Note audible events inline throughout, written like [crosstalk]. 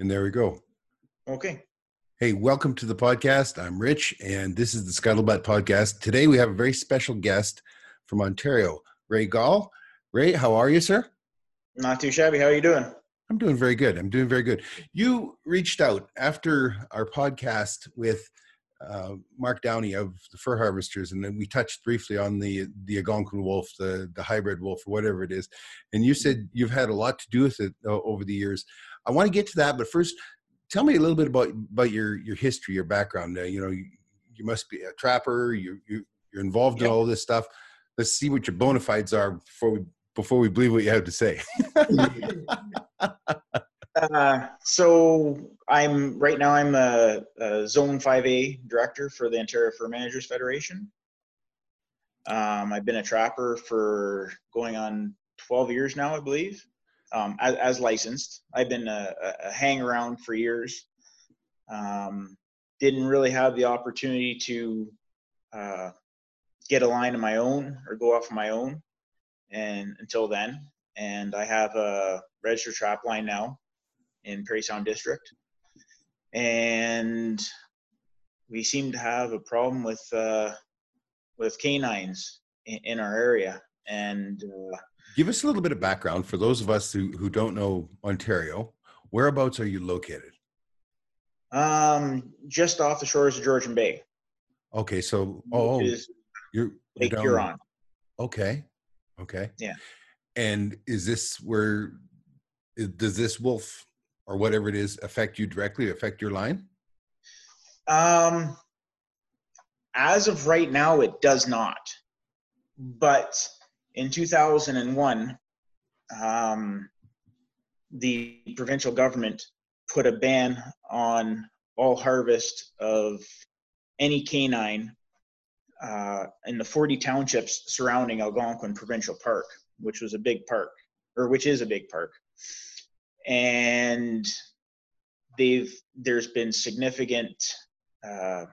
And there we go. Okay. Hey, welcome to the podcast. I'm Rich, and this is the Scuttlebutt podcast. Today we have a very special guest from Ontario, Ray Gall. Ray, how are you, sir? Not too shabby. How are you doing? I'm doing very good. I'm doing very good. You reached out after our podcast with uh, Mark Downey of the Fur Harvesters, and then we touched briefly on the the Algonquin wolf, the the hybrid wolf, or whatever it is. And you said you've had a lot to do with it uh, over the years. I want to get to that, but first, tell me a little bit about about your your history, your background. Uh, you know, you, you, must be a trapper. You, you you're involved yep. in all this stuff. Let's see what your bona fides are before we before we believe what you have to say. [laughs] uh, so I'm right now. I'm a, a, Zone 5A director for the Ontario Fur Managers Federation. Um, I've been a trapper for going on 12 years now, I believe, um, as, as, licensed. I've been a, a hang around for years. Um, didn't really have the opportunity to uh, get a line of my own or go off of my own and until then. And I have a registered trap line now in Parry Sound District. And we seem to have a problem with uh, with canines in, in our area. And uh, give us a little bit of background for those of us who, who don't know Ontario. Whereabouts are you located? Um, just off the shores of Georgian Bay. Okay, so oh, you're Lake down, Huron. Okay, Okay. Yeah. And is this where does this wolf or whatever it is affect you directly? Affect your line? Um, as of right now, it does not. But in 2001, um, the provincial government put a ban on all harvest of any canine uh, in the 40 townships surrounding Algonquin Provincial Park, which was a big park, or which is a big park. And they've there's been significant uh,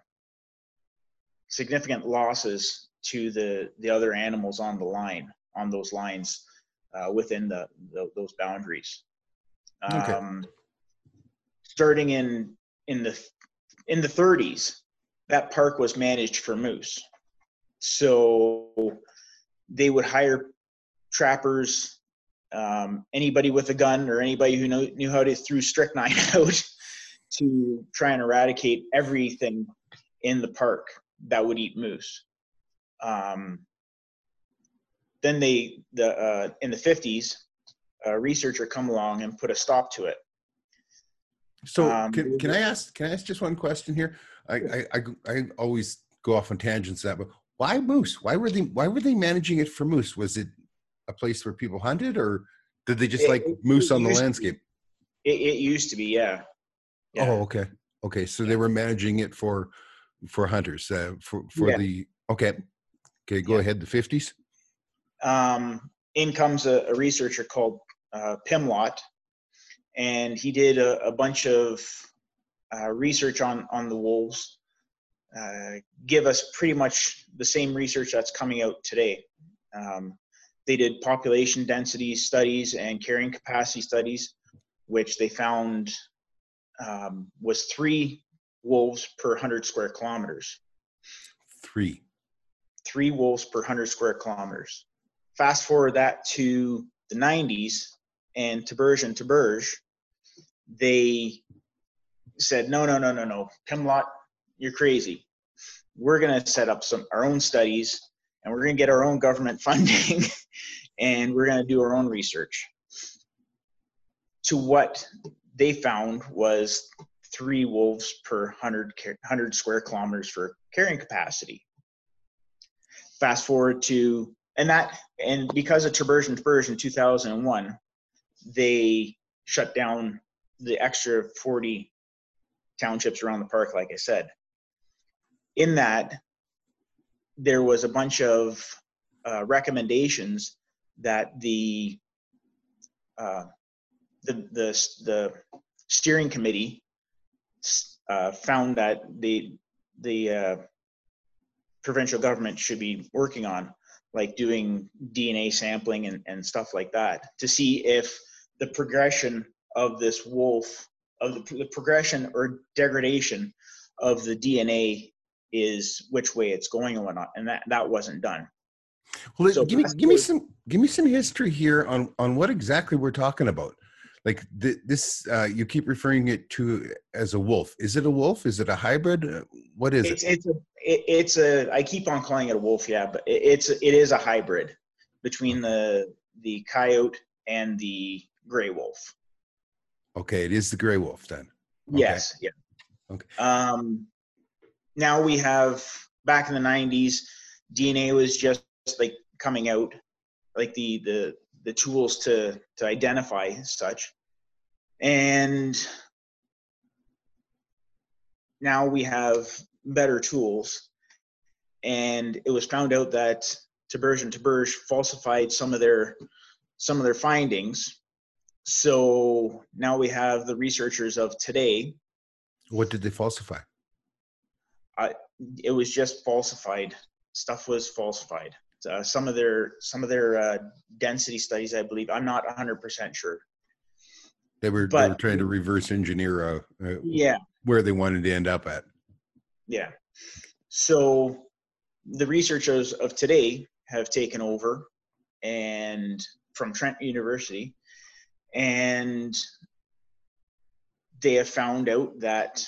significant losses to the the other animals on the line on those lines uh, within the, the, those boundaries. Okay. Um, starting in in the in the 30s, that park was managed for moose. So they would hire trappers, um, anybody with a gun or anybody who know, knew how to throw strychnine [laughs] out to try and eradicate everything in the park that would eat moose. Um, then they, the uh, in the 50s, a researcher come along and put a stop to it. So um, can, can I ask? Can I ask just one question here? I I, I, I always go off on tangents that, but why moose? Why were they why were they managing it for moose? Was it a place where people hunted, or did they just it, like moose on the landscape? It, it, used to be, yeah. yeah. Oh, okay, okay. So yeah. they were managing it for for hunters uh, for for yeah. the okay. Okay, go ahead. The fifties. Um, in comes a, a researcher called uh, Pimlott, and he did a, a bunch of uh, research on on the wolves uh, give us pretty much the same research that's coming out today. Um, they did population density studies and carrying capacity studies, which they found um, was three wolves per 100 square kilometers. Three. Three wolves per 100 square kilometers. Fast forward that to the 90s, and Theberge and Theberge, they said, no, no, no, no, no. Pimlott, you're crazy we're going to set up some our own studies and we're going to get our own government [laughs] funding and we're going to do our own research to what they found was three wolves per 100, 100 square kilometers for carrying capacity fast forward to and that and because of Theberge Theberge in 2001 they shut down the extra 40 townships around the park like i said. In that there was a bunch of uh, recommendations that the, uh, the the the steering committee uh, found that the the uh, provincial government should be working on, like doing DNA sampling and, and stuff like that, to see if the progression of this wolf of the, the progression or degradation of the DNA is which way it's going and whatnot, and that that wasn't done. Well, so give me give me some give me some history here on on what exactly we're talking about. Like th- this, uh, you keep referring it to as a wolf. Is it a wolf? Is it a hybrid? Uh, what is it's, it? It's a it, it's a. I keep on calling it a wolf, yeah, but it, it's it is a hybrid between the the coyote and the gray wolf. Okay, it is the gray wolf then. Okay. Yes, yeah. Okay. Um, now we have back in the 90s, DNA was just like coming out, like the the the tools to to identify such, and now we have better tools. And it was found out that Theberge and Theberge falsified some of their some of their findings. So now we have the researchers of today. What did they falsify? I, it was just falsified. Stuff was falsified. Uh, some of their some of their uh, density studies, I believe. I'm not 100 percent sure. They were, but, they were trying to reverse engineer uh, uh, yeah where they wanted to end up at. Yeah. So the researchers of today have taken over and from Trent University and they have found out that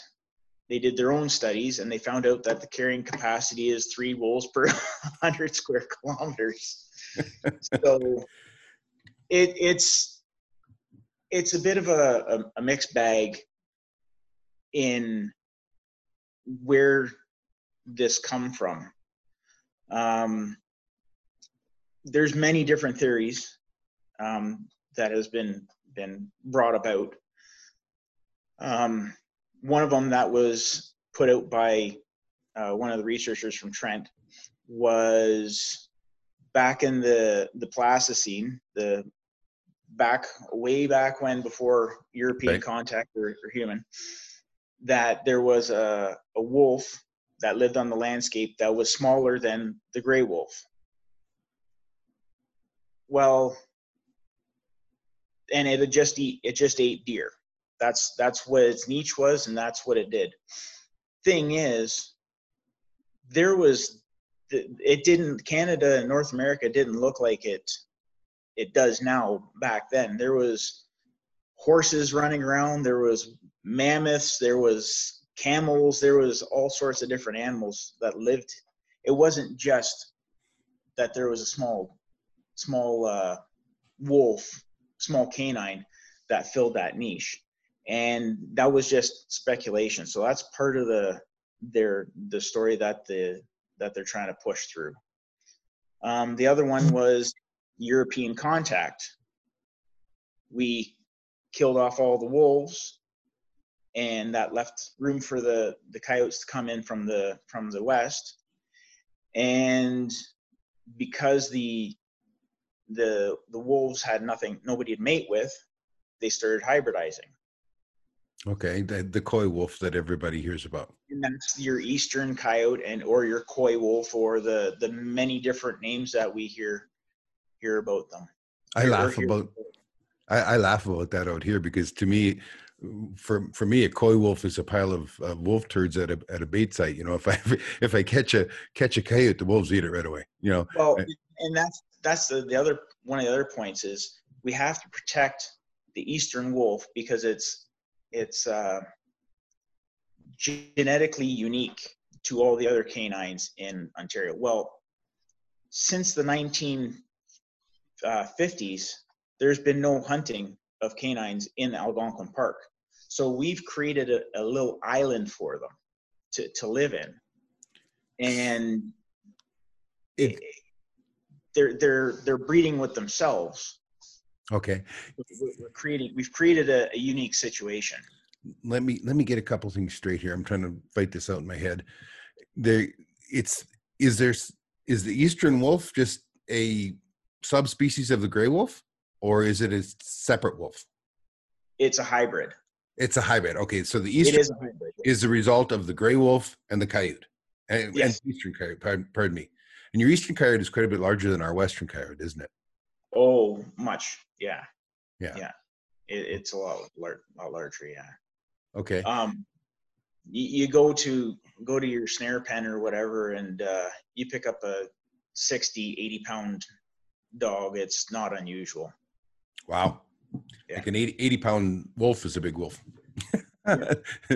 they did their own studies and they found out that the carrying capacity is three wolves per [laughs] 100 square kilometers [laughs] so it, it's it's a bit of a, a, a mixed bag in where this come from um, there's many different theories um, that has been been brought about. Um, one of them that was put out by uh, one of the researchers from Trent was back in the the Pleistocene, the back way back when before European right. contact or, or, human, that there was a, a wolf that lived on the landscape that was smaller than the gray wolf. Well, and it just eat it just ate deer. That's that's what its niche was, and that's what it did. Thing is, there was it didn't Canada and North America didn't look like it it does now back then. There was horses running around, there was mammoths, there was camels, there was all sorts of different animals that lived. It wasn't just that there was a small small uh, wolf small canine that filled that niche and that was just speculation. So that's part of the their the story that the that they're trying to push through. Um, the other one was european contact. We killed off all the wolves and that left room for the the coyotes to come in from the from the west. And because the the the wolves had nothing nobody to mate with they started hybridizing okay the, the coy wolf that everybody hears about. And that's your eastern coyote and or your coy wolf or the the many different names that we hear hear about them. I laugh about I, I, laugh about that out here because to me for for me a coy wolf is a pile of uh, wolf turds at a at a bait site you know if i [laughs] if i catch a catch a coyote the wolves eat it right away you know? Well and that's that's the, the other one of the other points is we have to protect the eastern wolf because it's it's uh, genetically unique to all the other canines in Ontario. Well, since the 1950s, uh, there's been no hunting of canines in Algonquin Park. So we've created a, a little island for them to, to live in. And it, they're they're they're breeding with themselves. Okay. We're creating we've created a, a unique situation. Let me let me get a couple things straight here. I'm trying to fight this out in my head. There it's is there is the eastern wolf just a subspecies of the gray wolf or is it a separate wolf? It's a hybrid. It's a hybrid. Okay, so the eastern is, is, the result of the gray wolf and the coyote, and, yes. and eastern coyote. Pardon, pardon, me. And your eastern coyote is quite a bit larger than our western coyote, isn't it? Oh, much. Yeah. Yeah. Yeah. It, it's a lot, lot larger. Yeah. Okay. Um, you, you go to go to your snare pen or whatever, and uh, you pick up a 60, 80 pound dog. It's not unusual. Wow. Yeah. Like an 80, 80 pound wolf is a big wolf. [laughs]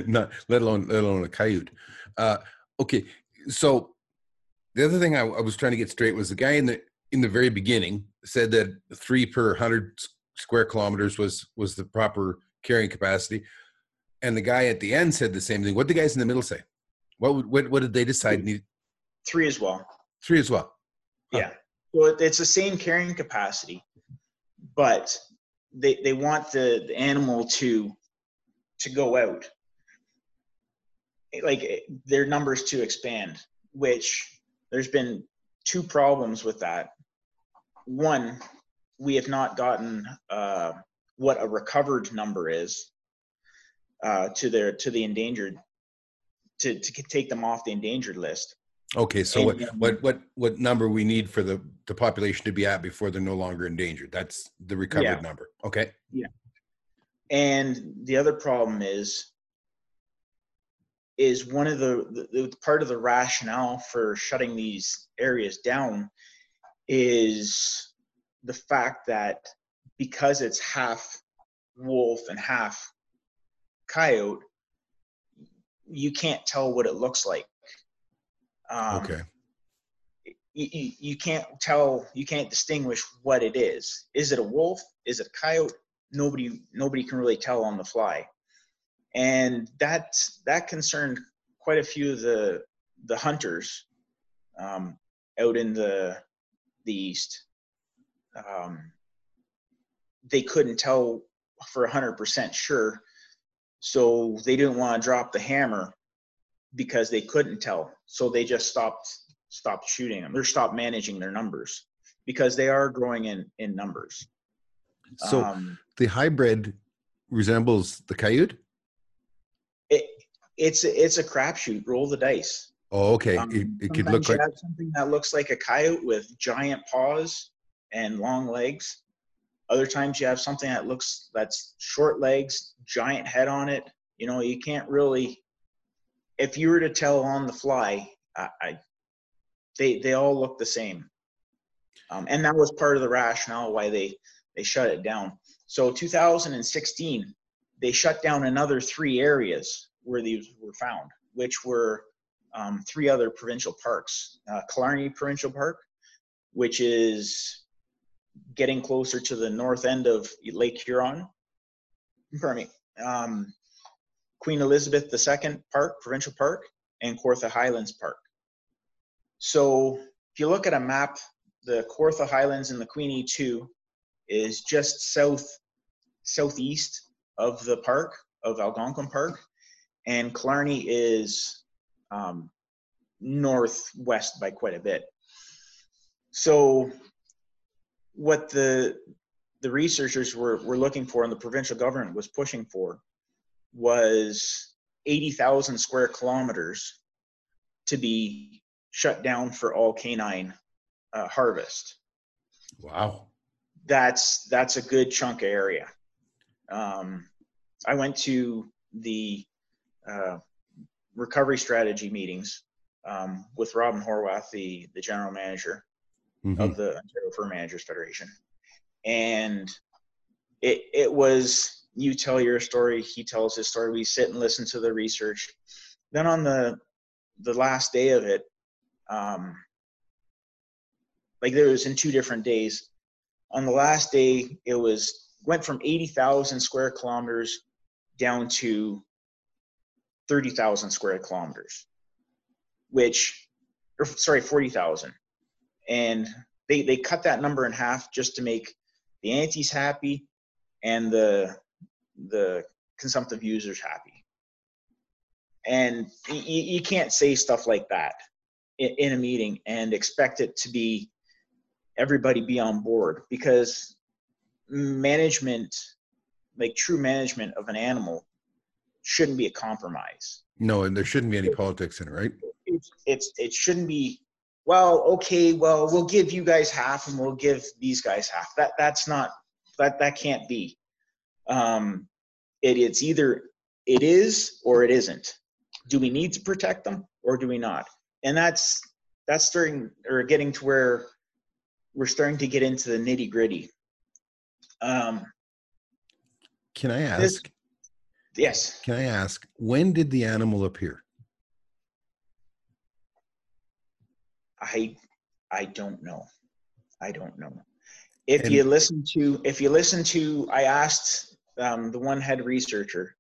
Not let alone let alone a coyote. Uh, okay, so the other thing I, I was trying to get straight was the guy in the in the very beginning said that three per hundred square kilometers was was the proper carrying capacity, and the guy at the end said the same thing. What did the guys in the middle say? What what what did they decide? Need Three as well. three as well. Huh. Yeah. So it's the same carrying capacity, but they they want the, the animal to to go out. Like eh, their numbers to expand, which there's been two problems with that. One, we have not gotten uh, what a recovered number is uh, to their to the endangered to, to take them off the endangered list. Okay, so what, And, um, what what what number we need for the the population to be at before they're no longer endangered? That's the recovered Yeah. number. Okay. Yeah. And the other problem is is one of the, the, the part of the rationale for shutting these areas down is the fact that because it's half wolf and half coyote, you can't tell what it looks like. Um, Okay. you, you, can't tell you can't distinguish what it is is it a wolf is it a coyote nobody nobody can really tell on the fly and that that concerned quite a few of the the hunters um, out in the the east um, they couldn't tell for 100% sure. So they didn't want to drop the hammer because they couldn't tell. So they just stopped stopped shooting them or stopped managing their numbers because they are growing in in numbers. So um, the hybrid resembles the coyote. it, it's it's a crapshoot. Roll the dice Oh, okay. Um, it, it could look like something that looks like a coyote with giant paws and long legs. Other times you have something that looks that's short legs giant head on it. You know you can't really if you were to tell on the fly i, I they they all look the same. Um, and that was part of the rationale why they they shut it down. So 2016 they shut down another three areas where these were found which were um, three other provincial parks. Uh, killarney provincial park which is getting closer to the north end of lake huron. Pardon me um, queen elizabeth ii park provincial park and kawartha highlands park. So if you look at a map, the Kawartha Highlands and the Queenie 2 is just south southeast of the park of Algonquin Park, and Killarney is um, northwest by quite a bit. So what the the researchers were, were looking for and the provincial government was pushing for was 80,000 square kilometers to be shut down for all canine uh, harvest. wow. That's that's a good chunk of area. Um, I went to the uh, recovery strategy meetings um, with Robin Horwath, the the general manager Mhm. of the Ontario Fur Managers Federation, and it it was you tell your story, he tells his story. We sit and listen to the research. Then on the the last day of it, um, like there was in two different days. On the last day, it was went from eighty thousand square kilometers down to thirty thousand square kilometers, which, or sorry, forty thousand, and they they cut that number in half just to make the antis happy and the the consumptive users happy. And you, you can't say stuff like that in, in a meeting and expect it to be everybody be on board because management, like true management of an animal, shouldn't be a compromise. No, and there shouldn't be any politics in it, right? It's, it's it shouldn't be. Well, okay, well we'll give you guys half and we'll give these guys half. That that's not that that can't be. Um, it, it's either it is or it isn't. Do we need to protect them or do we not? And that's that's starting or getting to where we're starting to get into the nitty gritty. Um, Can I ask? This- yes, Can I ask when did the animal appear? I I don't know. I don't know. If And- you listen to if you listen to I asked um, the one head researcher,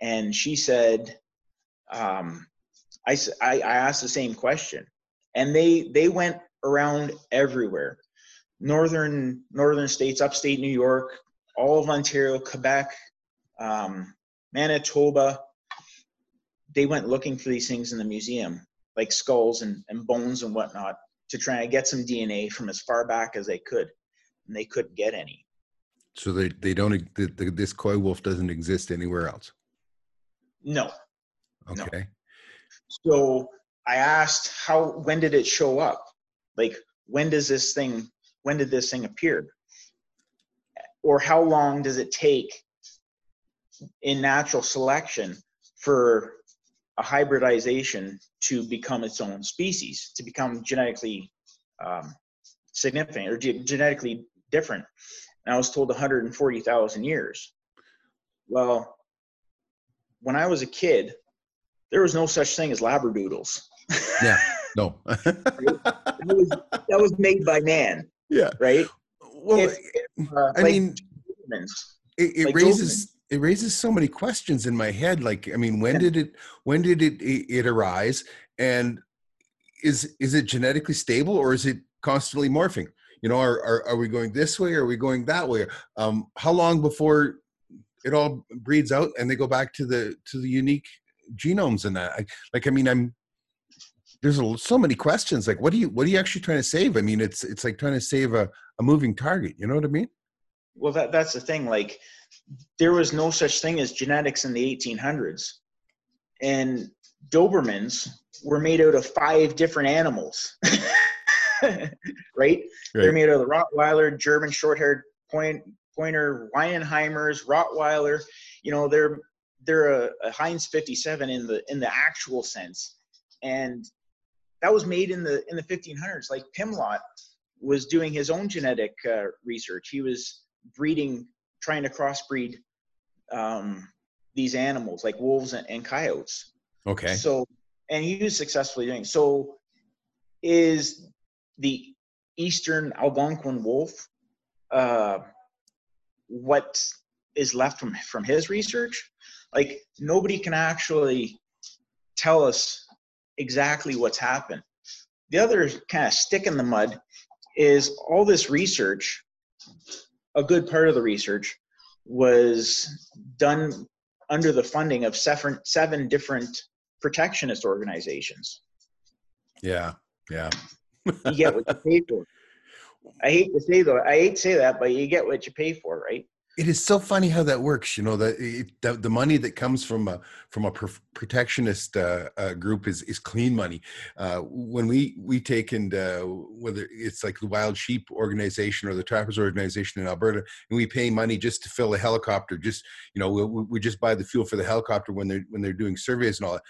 and she said, um, I, I asked the same question, and they they went around everywhere, northern northern states, upstate New York, all of Ontario, Quebec, um, Manitoba. They went looking for these things in the museum, like skulls and, and bones and whatnot, to try and get some DNA from as far back as they could, and they couldn't get any. So they, they don't, the, the, this coy wolf doesn't exist anywhere else. No. No. Okay. So I asked how when did it show up? Like when does this thing when did this thing appear? Or how long does it take in natural selection for a hybridization to become its own species, to become genetically um, significant or ge- genetically different? And I was told 140,000 years. Well, when I was a kid, there was no such thing as labradoodles. Yeah. [laughs] No. That was, that was made by man, yeah. right? Well, If- Uh, I like mean, humans. it, it like raises it raises so many questions in my head. Like, I mean, when Yeah. did it when did it, it it arise, and is is it genetically stable or is it constantly morphing? You know, are are, are we going this way? Or are we going that way? Um, how long before it all breeds out and they go back to the to the unique genomes and that? I, like, I mean, I'm there's a, so many questions. Like, what do you what are you actually trying to save? I mean, it's it's like trying to save a, a moving target. You know what I mean? Well, that that's the thing. Like, there was no such thing as genetics in the 1800s, and Dobermans were made out of five different animals. [laughs] right? They're made out of the Rottweiler, German short-haired point, pointer, Weinheimers, Rottweiler. You know, they're they're a, a Heinz 57 in the in the actual sense, and that was made in the in the 1500s. Like Pimlott was doing his own genetic uh, research. He was breeding, trying to crossbreed um, these animals like wolves and, and coyotes. Okay. So, and he was successfully doing. So, is the eastern Algonquin wolf uh, what is left from from his research? Like nobody can actually tell us exactly what's happened. The other kind of stick in the mud is all this research. A good part of the research was done under the funding of seven, seven different protectionist organizations. Yeah. Yeah. You get what you pay for. [laughs] I hate to say though, I hate to say that, but you get what you pay for, right? It is so funny how that works. You know, that the, the money that comes from a from a pr- protectionist uh, uh, group is is clean money. Uh, when we we take and uh, whether it's like the Wild Sheep organization or the Trappers organization in Alberta, and we pay money just to fill a helicopter. Just you know, we, we just buy the fuel for the helicopter when they're when they're doing surveys and all that.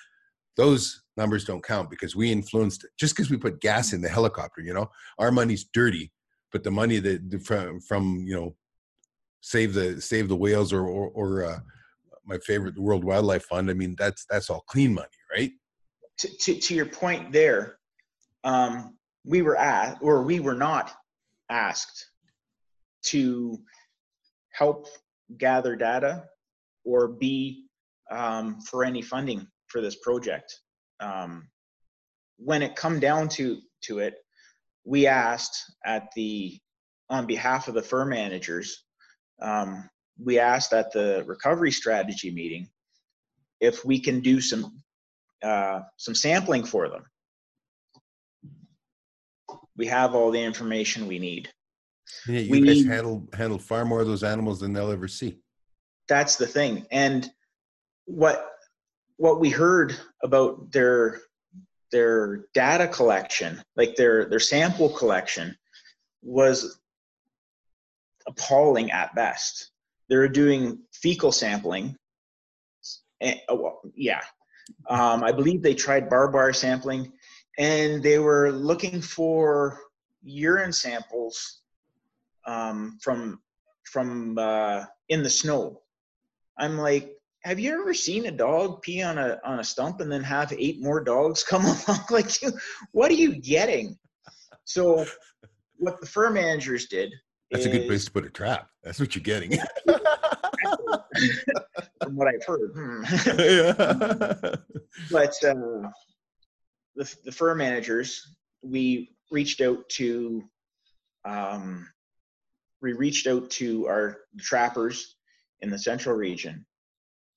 Those numbers don't count because we influenced it. Just because we put gas in the helicopter, you know, our money's dirty, but the money that from from you know save the save the whales or or, or uh, my favorite the World Wildlife Fund. I mean that's that's all clean money, right? To, to, to your point there, um, we were at, or we were not asked to help gather data or be um, for any funding for this project. Um, when it come down to to it, we asked at the on behalf of the fur managers, um, we asked at the recovery strategy meeting if we can do some uh, some sampling for them. We have all the information we need. Yeah, you We guys need- handle handle far more of those animals than they'll ever see. That's the thing. And what what we heard about their their data collection, like their their sample collection, was appalling at best. They're doing fecal sampling And, oh, well, yeah, um, I believe they tried barbed wire sampling, and they were looking for urine samples um, from from uh, in the snow. I'm like, have you ever seen a dog pee on a on a stump and then have eight more dogs [laughs] come along? like, what are you getting? So, what the fur managers did. That's a good place to put a trap. That's what you're getting. [laughs] from what I've heard. Hmm. yeah. [laughs] but uh, the, the fur managers, we reached out to, um, we reached out to our trappers in the central region,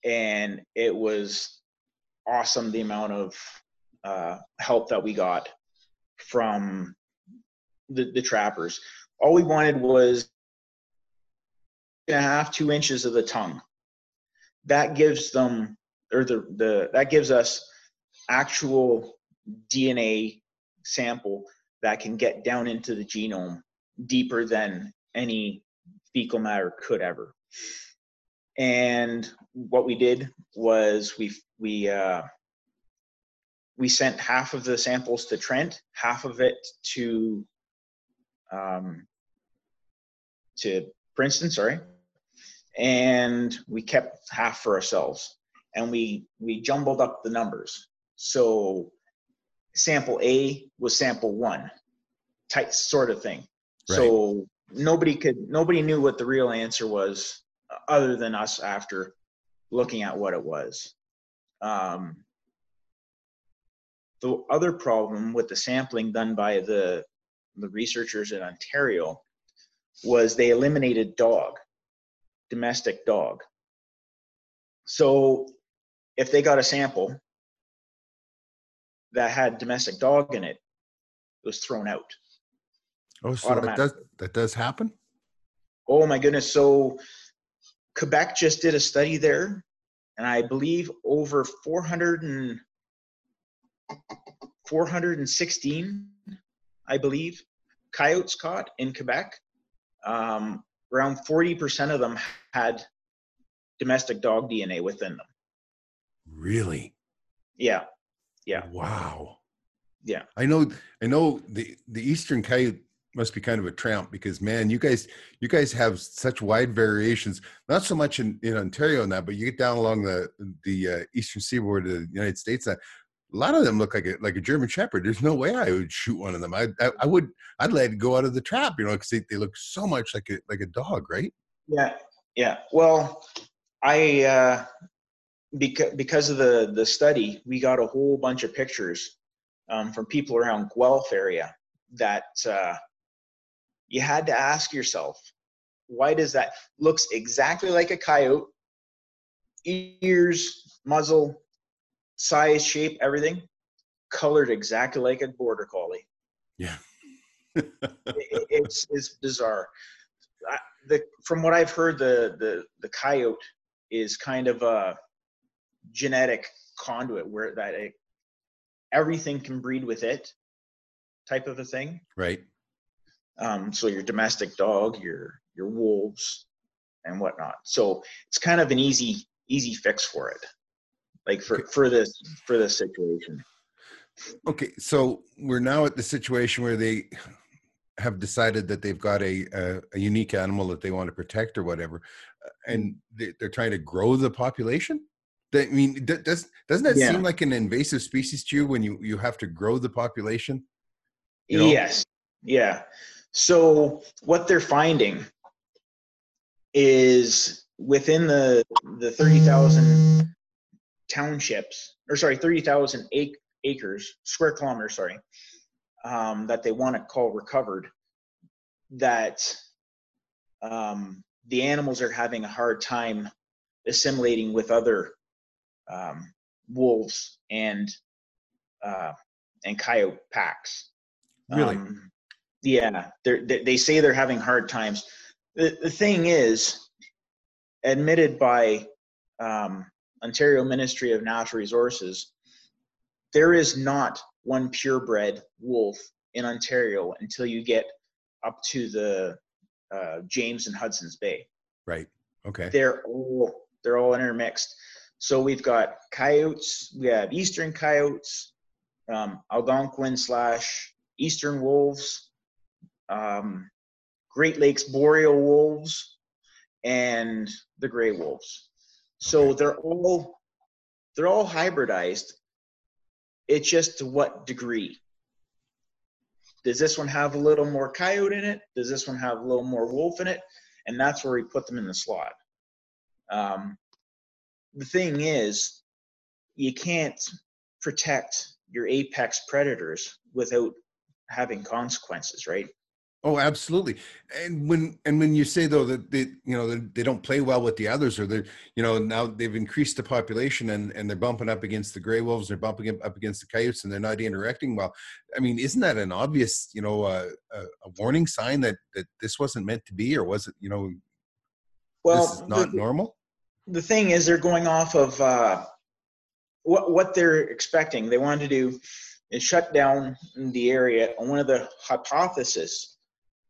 and it was awesome the amount of uh, help that we got from the, the trappers. All we wanted was and a half, two inches of the tongue that gives them or the, the that gives us actual DNA sample that can get down into the genome deeper than any fecal matter could ever. And what we did was we we uh, we sent half of the samples to Trent, half of it to um, to Princeton, sorry, and we kept half for ourselves and we we jumbled up the numbers. So sample a was sample one type sort of thing. Right. so nobody could nobody knew what the real answer was uh, other than us after looking at what it was. Um, the other problem with the sampling done by the the researchers in ontario was they eliminated dog domestic dog. So if they got a sample that had domestic dog in it, it was thrown out. Oh, so that does that does happen? Oh my goodness. So Quebec just did a study there, and I believe over 400 and 416, I believe, coyotes caught in Quebec. Um, around 40% of them had domestic dog DNA within them. Really? Yeah. Yeah. Wow. Yeah. I know I know the the eastern coyote must be kind of a tramp because man, you guys you guys have such wide variations. Not so much in, in Ontario and that, but you get down along the the uh, eastern seaboard of the United States that a lot of them look like a like a German Shepherd. There's no way I would shoot one of them. I I, I would I'd let it go out of the trap, you know, because they, they look so much like a like a dog, right? Yeah, yeah. Well, I uh, because because of the the study, we got a whole bunch of pictures um, from people around Guelph area that uh, you had to ask yourself, why does that looks exactly like a coyote? Ears, muzzle, size, shape, everything, colored exactly like a border collie. Yeah. [laughs] it, it's it's bizarre. I, the from what I've heard, the the the coyote is kind of a genetic conduit where that it, everything can breed with it, type of a thing. Right. Um, so your domestic dog, your your wolves, and whatnot. So it's kind of an easy easy fix for it like for for this for this situation. Okay so we're now at the situation where they have decided that they've got a, a, a unique animal that they want to protect or whatever uh, and they, are trying to grow the population? I mean does doesn't that yeah. seem like an invasive species to you when you you have to grow the population? You know? yes. Yeah. So what they're finding is within the the 30,000 townships, or sorry, 30,000 acres, square kilometers, sorry, um, that they want to call recovered, that um, the animals are having a hard time assimilating with other um, wolves and uh, and coyote packs. Really? Um, yeah, they they say they're having hard times. The, the thing is, admitted by um, Ontario Ministry of Natural Resources, there is not one purebred wolf in Ontario until you get up to the uh, James and Hudson's Bay. Right. Okay. They're all they're all intermixed. So we've got coyotes, we have eastern coyotes, um, Algonquin slash eastern wolves, um, Great Lakes boreal wolves, and the gray wolves. So they're all they're all hybridized. It's just to what degree. Does this one have a little more coyote in it? Does this one have a little more wolf in it? And that's where we put them in the slot. Um, the thing is, you can't protect your apex predators without having consequences, right? Oh, absolutely. And when and when you say though that they you know they, they don't play well with the others, or they're you know now they've increased the population and and they're bumping up against the gray wolves, they're bumping up against the coyotes, and they're not interacting well. I mean, isn't that an obvious you know uh, a, a warning sign that that this wasn't meant to be, or was it you know Well, this is not the, normal? the thing is, they're going off of uh, what what they're expecting. They wanted to do is shut down the area. And one of the hypotheses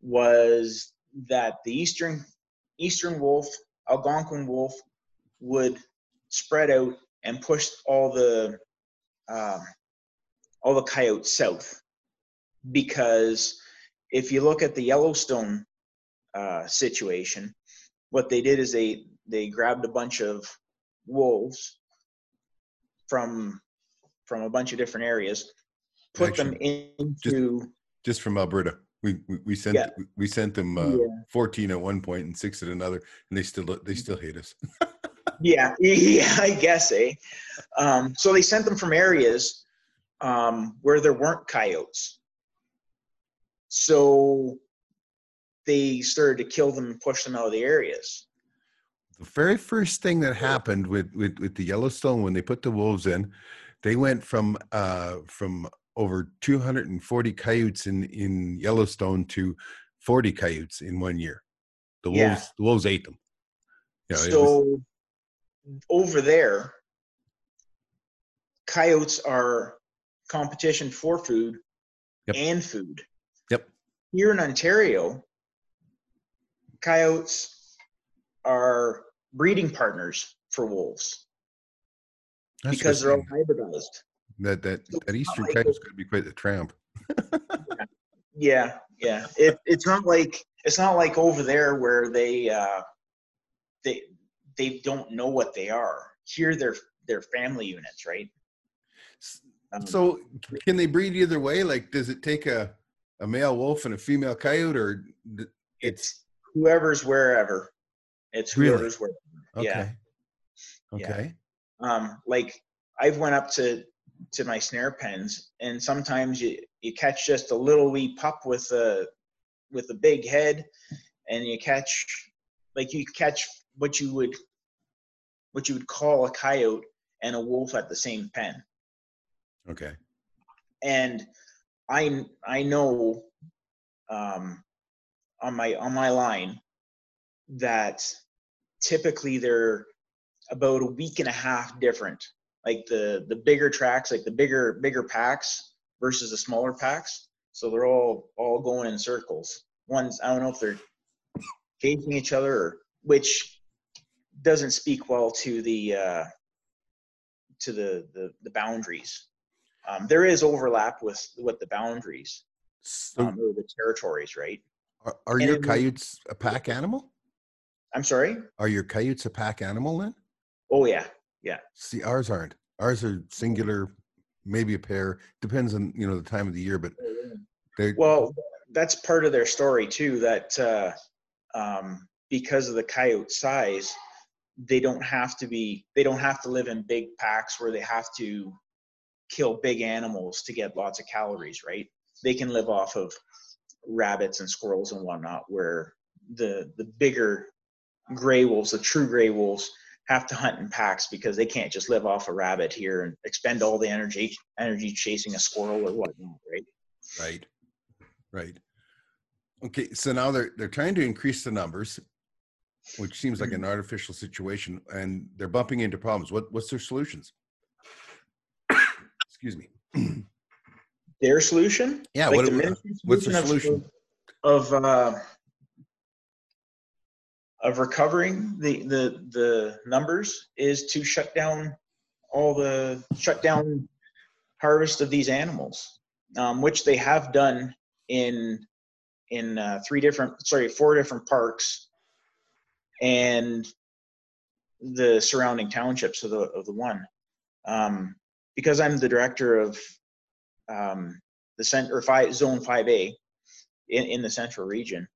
was that the eastern eastern wolf, Algonquin wolf, would spread out and push all the um, all the coyotes south. Because if you look at the Yellowstone uh, situation, what they did is they they grabbed a bunch of wolves from from a bunch of different areas, put them into Just from Alberta, we we, we sent Yeah. we sent them uh, Yeah. fourteen at one point and six at another, and they still they still hate us. [laughs] yeah [laughs] yeah i guess eh um, so they sent them from areas um, where there weren't coyotes so they started to kill them and push them out of the areas the very first thing that happened with, with with the Yellowstone when they put the wolves in, they went from uh from over 240 coyotes in in Yellowstone to 40 coyotes in one year. The wolves Yeah. the wolves ate them. You know, it was- so over there coyotes are competition for food Yep. and food Yep. here in ontario coyotes are breeding partners for wolves that's because they're all hybridized that that that eastern like coyote's going to be quite the tramp. [laughs] yeah yeah it, it's not like it's not like over there where they uh they they don't know what they are here they're they're family units right Um, So can they breed either way? Like, does it take a a male wolf and a female coyote, or d- it's whoever's wherever it's Really? whoever's wherever okay, yeah Yeah. okay, um like i've went up to to my snare pens and sometimes you you catch just a little wee pup with a with a big head and you catch like you catch what you would what you would call a coyote and a wolf at the same pen okay. and i i know um on my on my line that typically they're about a week and a half different like the the bigger tracks like the bigger bigger packs versus the smaller packs. So they're all all going in circles. One's i don't know if they're chasing each other or which doesn't speak well to the uh to the the, the boundaries. Um, there is overlap with with the boundaries So, um, or the territories right? Are, are your coyotes a pack animal? i'm sorry? Are your coyotes a pack animal then? oh yeah See, ours aren't. Ours are singular, maybe a pair. Depends on you know the time of the year, but they Well, that's part of their story too. That uh, um, because of the coyote size, they don't have to be. They don't have to live in big packs where they have to kill big animals to get lots of calories. Right? They can live off of rabbits and squirrels and whatnot. Where the the bigger gray wolves, the true gray wolves, have to hunt in packs because they can't just live off a rabbit here and expend all the energy energy chasing a squirrel or whatnot. Right? right, right. Okay, so now they're they're trying to increase the numbers, which seems like an artificial situation, and they're bumping into problems. What what's their solutions? Excuse me. [clears throat] their solution? Yeah, like what- the what's the of- solution? Of, uh, of recovering the the the numbers is to shut down all the shut down harvest of these animals, um, which they have done in in uh, three different sorry four different parks and the surrounding townships of the of the one. Um, because I'm the director of um, the center five zone five A in, in the central region.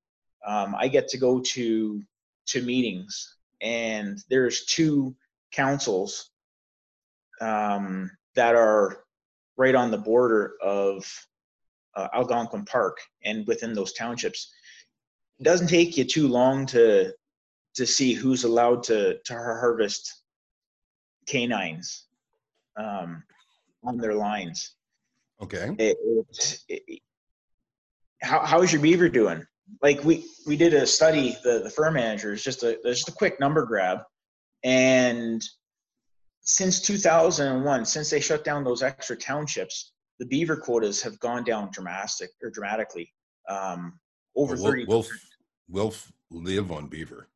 Um, I get to go to to meetings, and there's two councils um, that are right on the border of uh, Algonquin Park and within those townships. It doesn't take you too long to to see who's allowed to to harvest canines um, on their lines. Okay. It, it, it, how how's your beaver doing? Like we we did a study, the the fur managers, just a just a quick number grab, and since 2001, since they shut down those extra townships, the beaver quotas have gone down dramatic or dramatically. Um, over Well, 30 Wolf, Wolf live on beaver.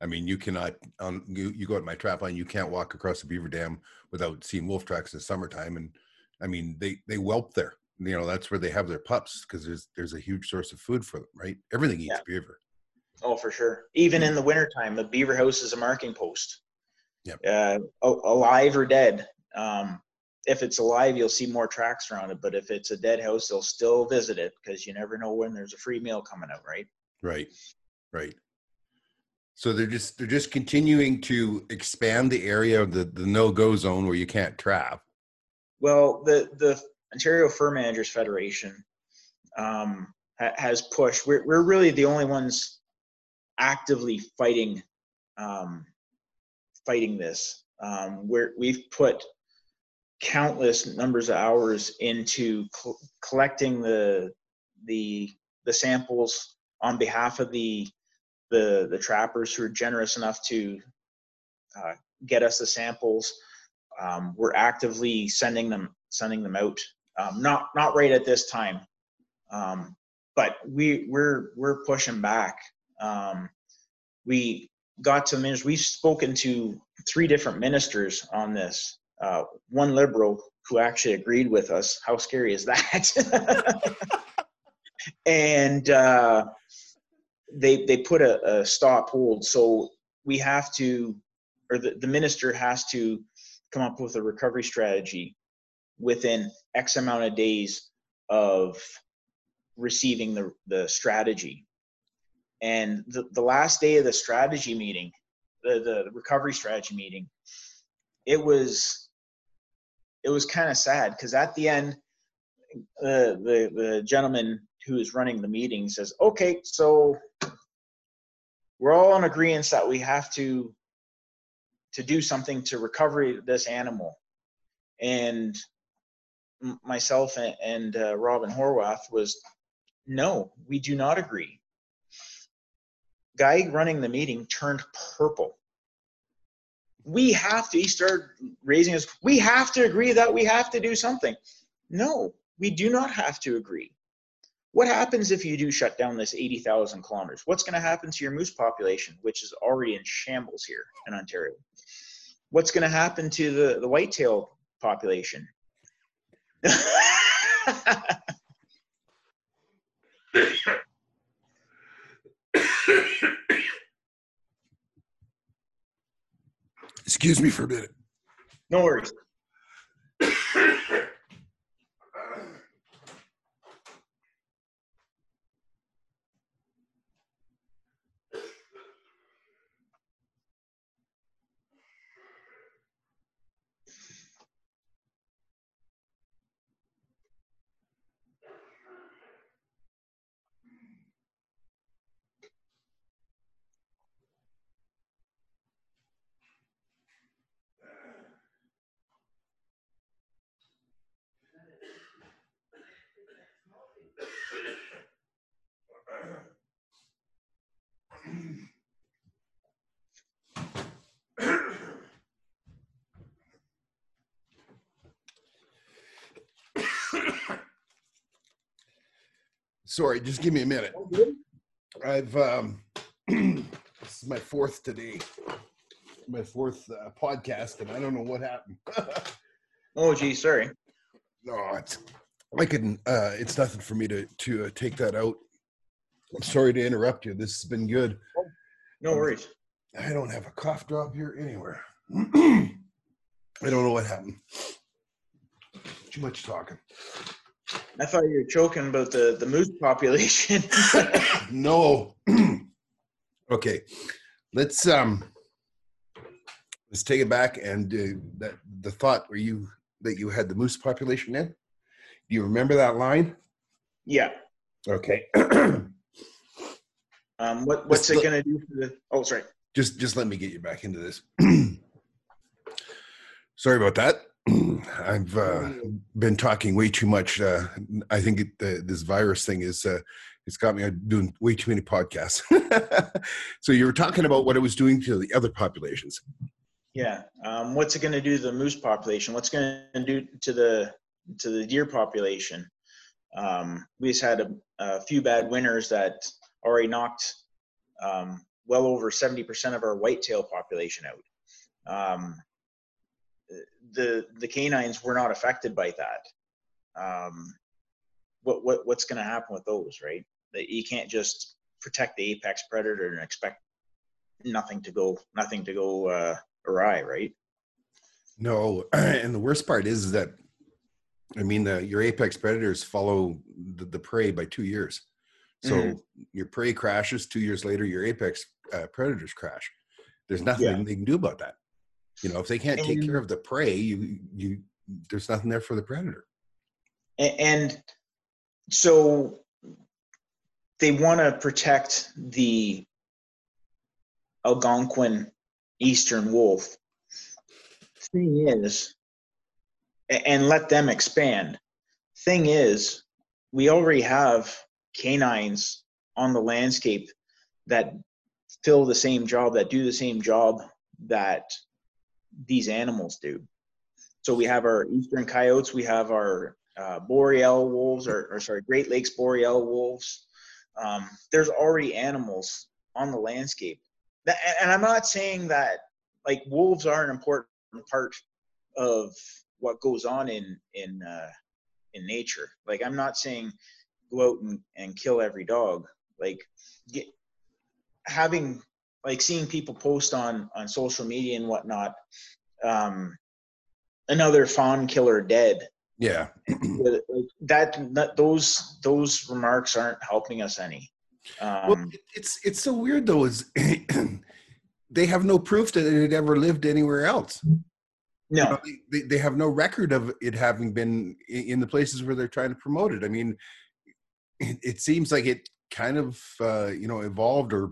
I mean, you cannot, um, you, you go at my trap line, you can't walk across the beaver dam without seeing wolf tracks in the summertime. And I mean, they, they whelp there. You know, that's where they have their pups because there's, there's a huge source of food for them, right? Everything eats Yeah. beaver. Oh, for sure. Even in the wintertime, the beaver house is a marking post. Yep. Uh, alive or dead. Um, if it's alive, you'll see more tracks around it. But if it's a dead house, they'll still visit it because you never know when there's a free meal coming out, right? Right. Right. So they're just, they're just continuing to expand the area of the, the no-go zone where you can't trap. Well, the the Ontario Fur Managers Federation um, ha- has pushed. We're we're really the only ones actively fighting um, fighting this. Um, we're we've put countless numbers of hours into col- collecting the the the samples on behalf of the the the trappers who are generous enough to uh, get us the samples. Um, we're actively sending them sending them out. Um, not not right at this time, um, but we we're we're pushing back. Um, we got to ministers. We've spoken to three different ministers on this. Uh, one liberal who actually agreed with us. How scary is that? [laughs] and uh, they they put a, a stop hold. So we have to, or the, the minister has to come up with a recovery strategy within X amount of days of receiving the, the strategy. And the, the last day of the strategy meeting, the, the recovery strategy meeting, it was it was kind of sad because at the end, the the gentleman who is running the meeting says, "Okay, so we're all in agreement that we have to to do something to recover this animal." And myself and, and uh, Robin Horwath was, "No, we do not agree." Guy running the meeting turned purple. We have to he started raising his we have to agree that we have to do something. No we do not have to agree. What happens if you do shut down this 80,000 kilometers? What's going to happen to your moose population which is already in shambles here in ontario? What's going to happen to the the whitetail population Excuse me for a minute. no worries Sorry, just give me a minute. I've um, [clears throat] this is my fourth today, my fourth uh, podcast, and I don't know what happened. [laughs] oh, gee, sorry. No, it's I can. Uh, it's nothing for me to to uh, take that out. I'm sorry to interrupt you. This has been good. No worries. I don't have a cough drop here anywhere. [clears throat] I don't know what happened. Too much talking. I thought you were choking about the the moose population. [laughs] no. [clears throat] okay, let's um, let's take it back and uh, that the thought where you that you had the moose population in. Do you remember that line? Yeah. Okay. [clears throat] um, what what's it going to do for the? Oh, sorry. Just just let me get you back into this. [clears throat] sorry about that. [clears throat] I've uh, been talking way too much. Uh, I think it, uh, this virus thing is uh, it's got me doing way too many podcasts. [laughs] so you were talking about what it was doing to the other populations. Yeah. Um, what's it going to do to the moose population? What's going to do to the to the deer population? Um, we just had a, a, few bad winters that already knocked um, well over 70% of our whitetail population out. Um, the the canines were not affected by that. Um, what what what's going to happen with those, right? That you can't just protect the apex predator and expect nothing to go nothing to go uh, awry, right? No, [clears throat] and the worst part is that I mean the your apex predators follow the, the prey by two years. So mm-hmm. your prey crashes two years later, your apex uh, predators crash. There's nothing yeah. they can do about that. You know, if they can't take care of the prey, you you there's nothing there for the predator. And so they want to protect the Algonquin eastern wolf. Thing is, and let them expand. Thing is, we already have canines on the landscape that fill the same job, that do the same job that these animals do. So we have our eastern coyotes, we have our uh, boreal wolves, or, or, sorry, Great Lakes boreal wolves. Um, there's already animals on the landscape, that, and I'm not saying that like wolves are an important part of what goes on in in uh, in nature. Like I'm not saying go out and, and kill every dog. Like get, having like seeing people post on on social media and whatnot um another fawn killer dead. Yeah. [clears throat] That, that those those remarks aren't helping us any. Um, well, it's it's so weird though is [clears throat] they have no proof that it ever lived anywhere else. No. You know, they, they have no record of it having been in the places where they're trying to promote it. I mean it, it seems like it kind of uh, you know evolved or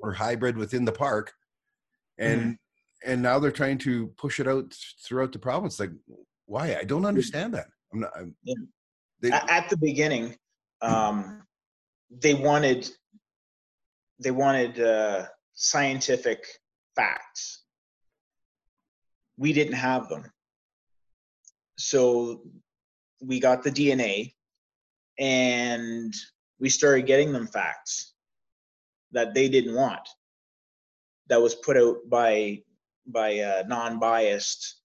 or hybrid within the park. And mm and now they're trying to push it out throughout the province. Like why? I don't understand that. I'm not I'm, yeah. they, at the beginning um they wanted they wanted uh scientific facts. We didn't have them. So we got the dna and we started getting them facts that they didn't want that was put out by by uh, non-biased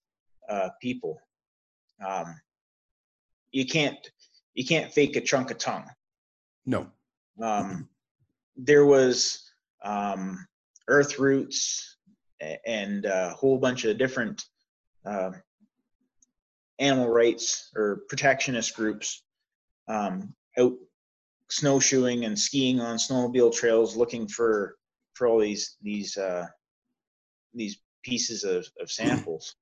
uh, people. Um, you can't you can't fake a chunk of tongue. No. Um, there was um, Earthroots and a whole bunch of different uh, animal rights or protectionist groups um, out snowshoeing and skiing on snowmobile trails looking for for all these these uh, these pieces of, of samples.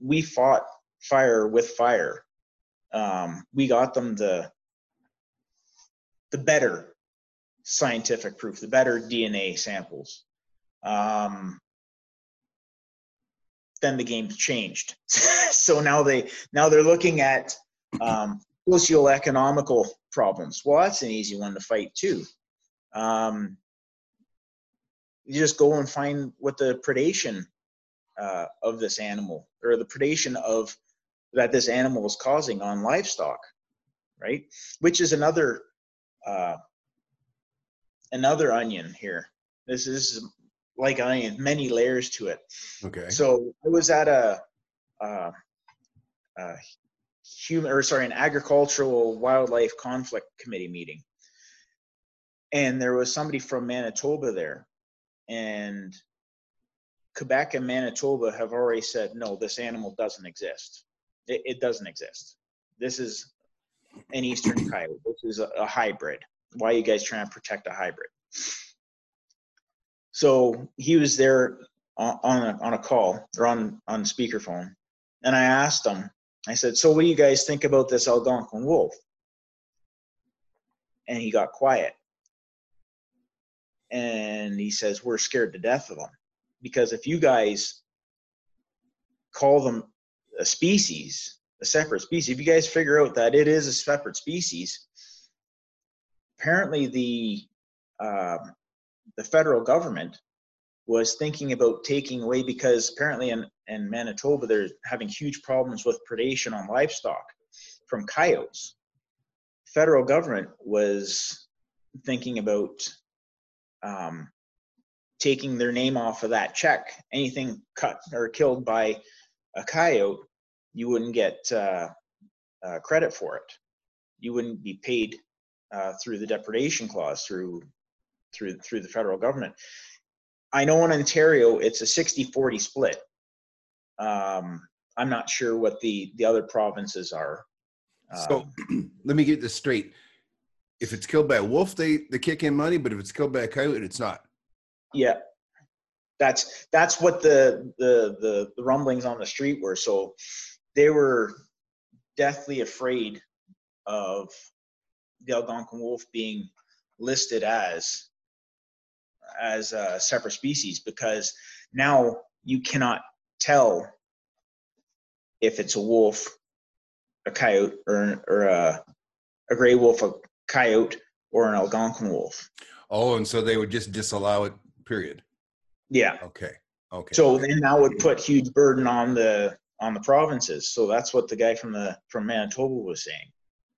We fought fire with fire. Um, we got them the the better scientific proof, the better DNA samples. Um, then the game's changed. [laughs] so now they now they're looking at um, socioeconomical problems. Well, that's an easy one to fight too. Um, you just go and find what the predation uh, of this animal or the predation of that this animal is causing on livestock, right? Which is another uh, another onion here. This is like onion, many layers to it. Okay. So I was at a, uh, a human or sorry, an agricultural wildlife conflict committee meeting, and there was somebody from Manitoba there, and Quebec and Manitoba have already said no, this animal doesn't exist. It, it doesn't exist. This is an eastern coyote. This is a, a hybrid. Why are you guys trying to protect a hybrid? So he was there on on a, on a call or on on speakerphone, and I asked him. I said, "So what do you guys think about this Algonquin wolf?" And he got quiet, and he says, "We're scared to death of them because if you guys call them a species, a separate species, if you guys figure out that it is a separate species, apparently the um, the federal government was thinking about taking away because apparently in, in Manitoba they're having huge problems with predation on livestock from coyotes. Federal government was thinking about um, taking their name off of that check. Anything cut or killed by a coyote, you wouldn't get uh, uh, credit for it. You wouldn't be paid uh, through the depredation clause through through through the federal government. I know in Ontario it's a 60-40 split. Um, I'm not sure what the the other provinces are. So Um, [clears throat] let me get this straight. If it's killed by a wolf, they they kick in money, but if it's killed by a coyote, it's not. yeah, that's that's what the, the the the rumblings on the street were. So they were deathly afraid of the Algonquin wolf being listed as as a separate species because now you cannot tell if it's a wolf, a coyote, or or a a gray wolf, a coyote, or an Algonquin wolf. Oh, and so they would just disallow it. Period. Yeah. Okay. Okay. So then that would put huge burden on the on the provinces. So that's what the guy from the from Manitoba was saying.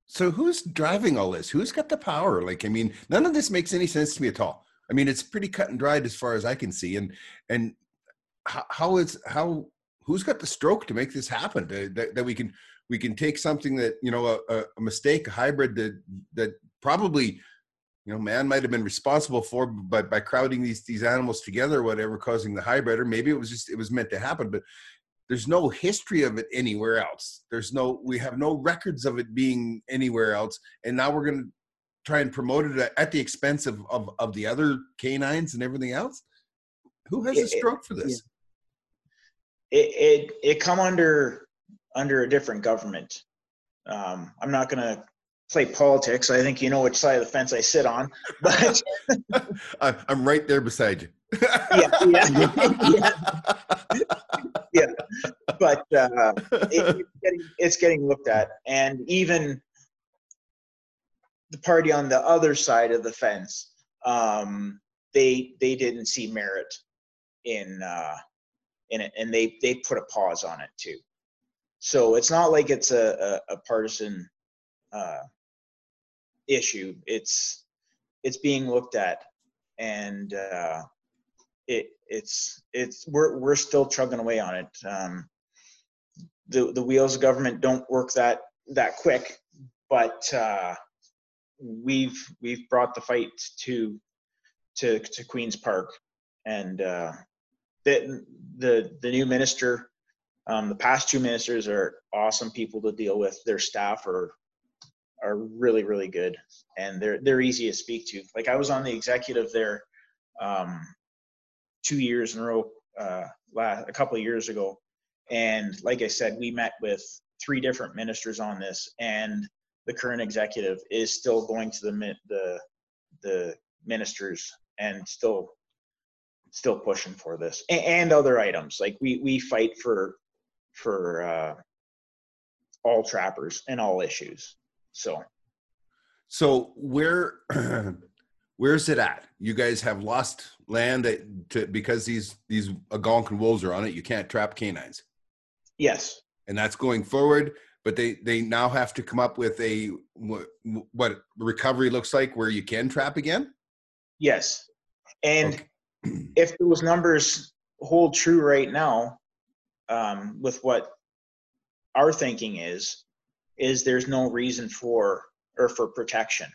So who's driving all this? Who's got the power? Like, I mean, none of this makes any sense to me at all. I mean, it's pretty cut and dried as far as I can see. And and how, how is how who's got the stroke to make this happen? To, that, that we can we can take something that you know a, a- mistake, a hybrid that that probably you know man might have been responsible for, but by crowding these these animals together, or whatever, causing the hybrid, or maybe it was just it was meant to happen, but there's no history of it anywhere else. There's no, we have no records of it being anywhere else. And now we're going to try and promote it at- the expense of, of, of the other canines and everything else. Who has a stroke for this? It it it come under under a different government. Um, I'm not gonna play politics. I think you know which side of the fence I sit on. [laughs] But [laughs] I, I'm right there beside you. yeah, yeah, [laughs] yeah. But uh, it, it's, getting, it's getting looked at, and even the party on the other side of the fence, um, they they didn't see merit in uh, it, and they they put a pause on it too. So it's not like it's a a, a partisan uh, issue. It's it's being looked at, and uh, it it's it's we're we're still chugging away on it. Um, the the wheels of government don't work that that quick, but uh, we've we've brought the fight to to to Queens Park, and uh, the the the new minister, um, the past two ministers are awesome people to deal with. Their staff are are really really good, and they're they're easy to speak to. Like I was on the executive there. Um, two years in a row uh, last, a couple of years ago. And like I said, we met with three different ministers on this, and the current executive is still going to the the the ministers and still still pushing for this and, and other items. Like we we fight for for uh, all trappers and all issues. So So where [clears throat] where's it at? You guys have lost land to, because these these Algonquin wolves are on it. You can't trap canines, yes, and that's going forward. But they they now have to come up with a what, what recovery looks like where you can trap again. yes, and Okay. If those numbers hold true right now, um, with what our thinking is, is there's no reason for or for protection.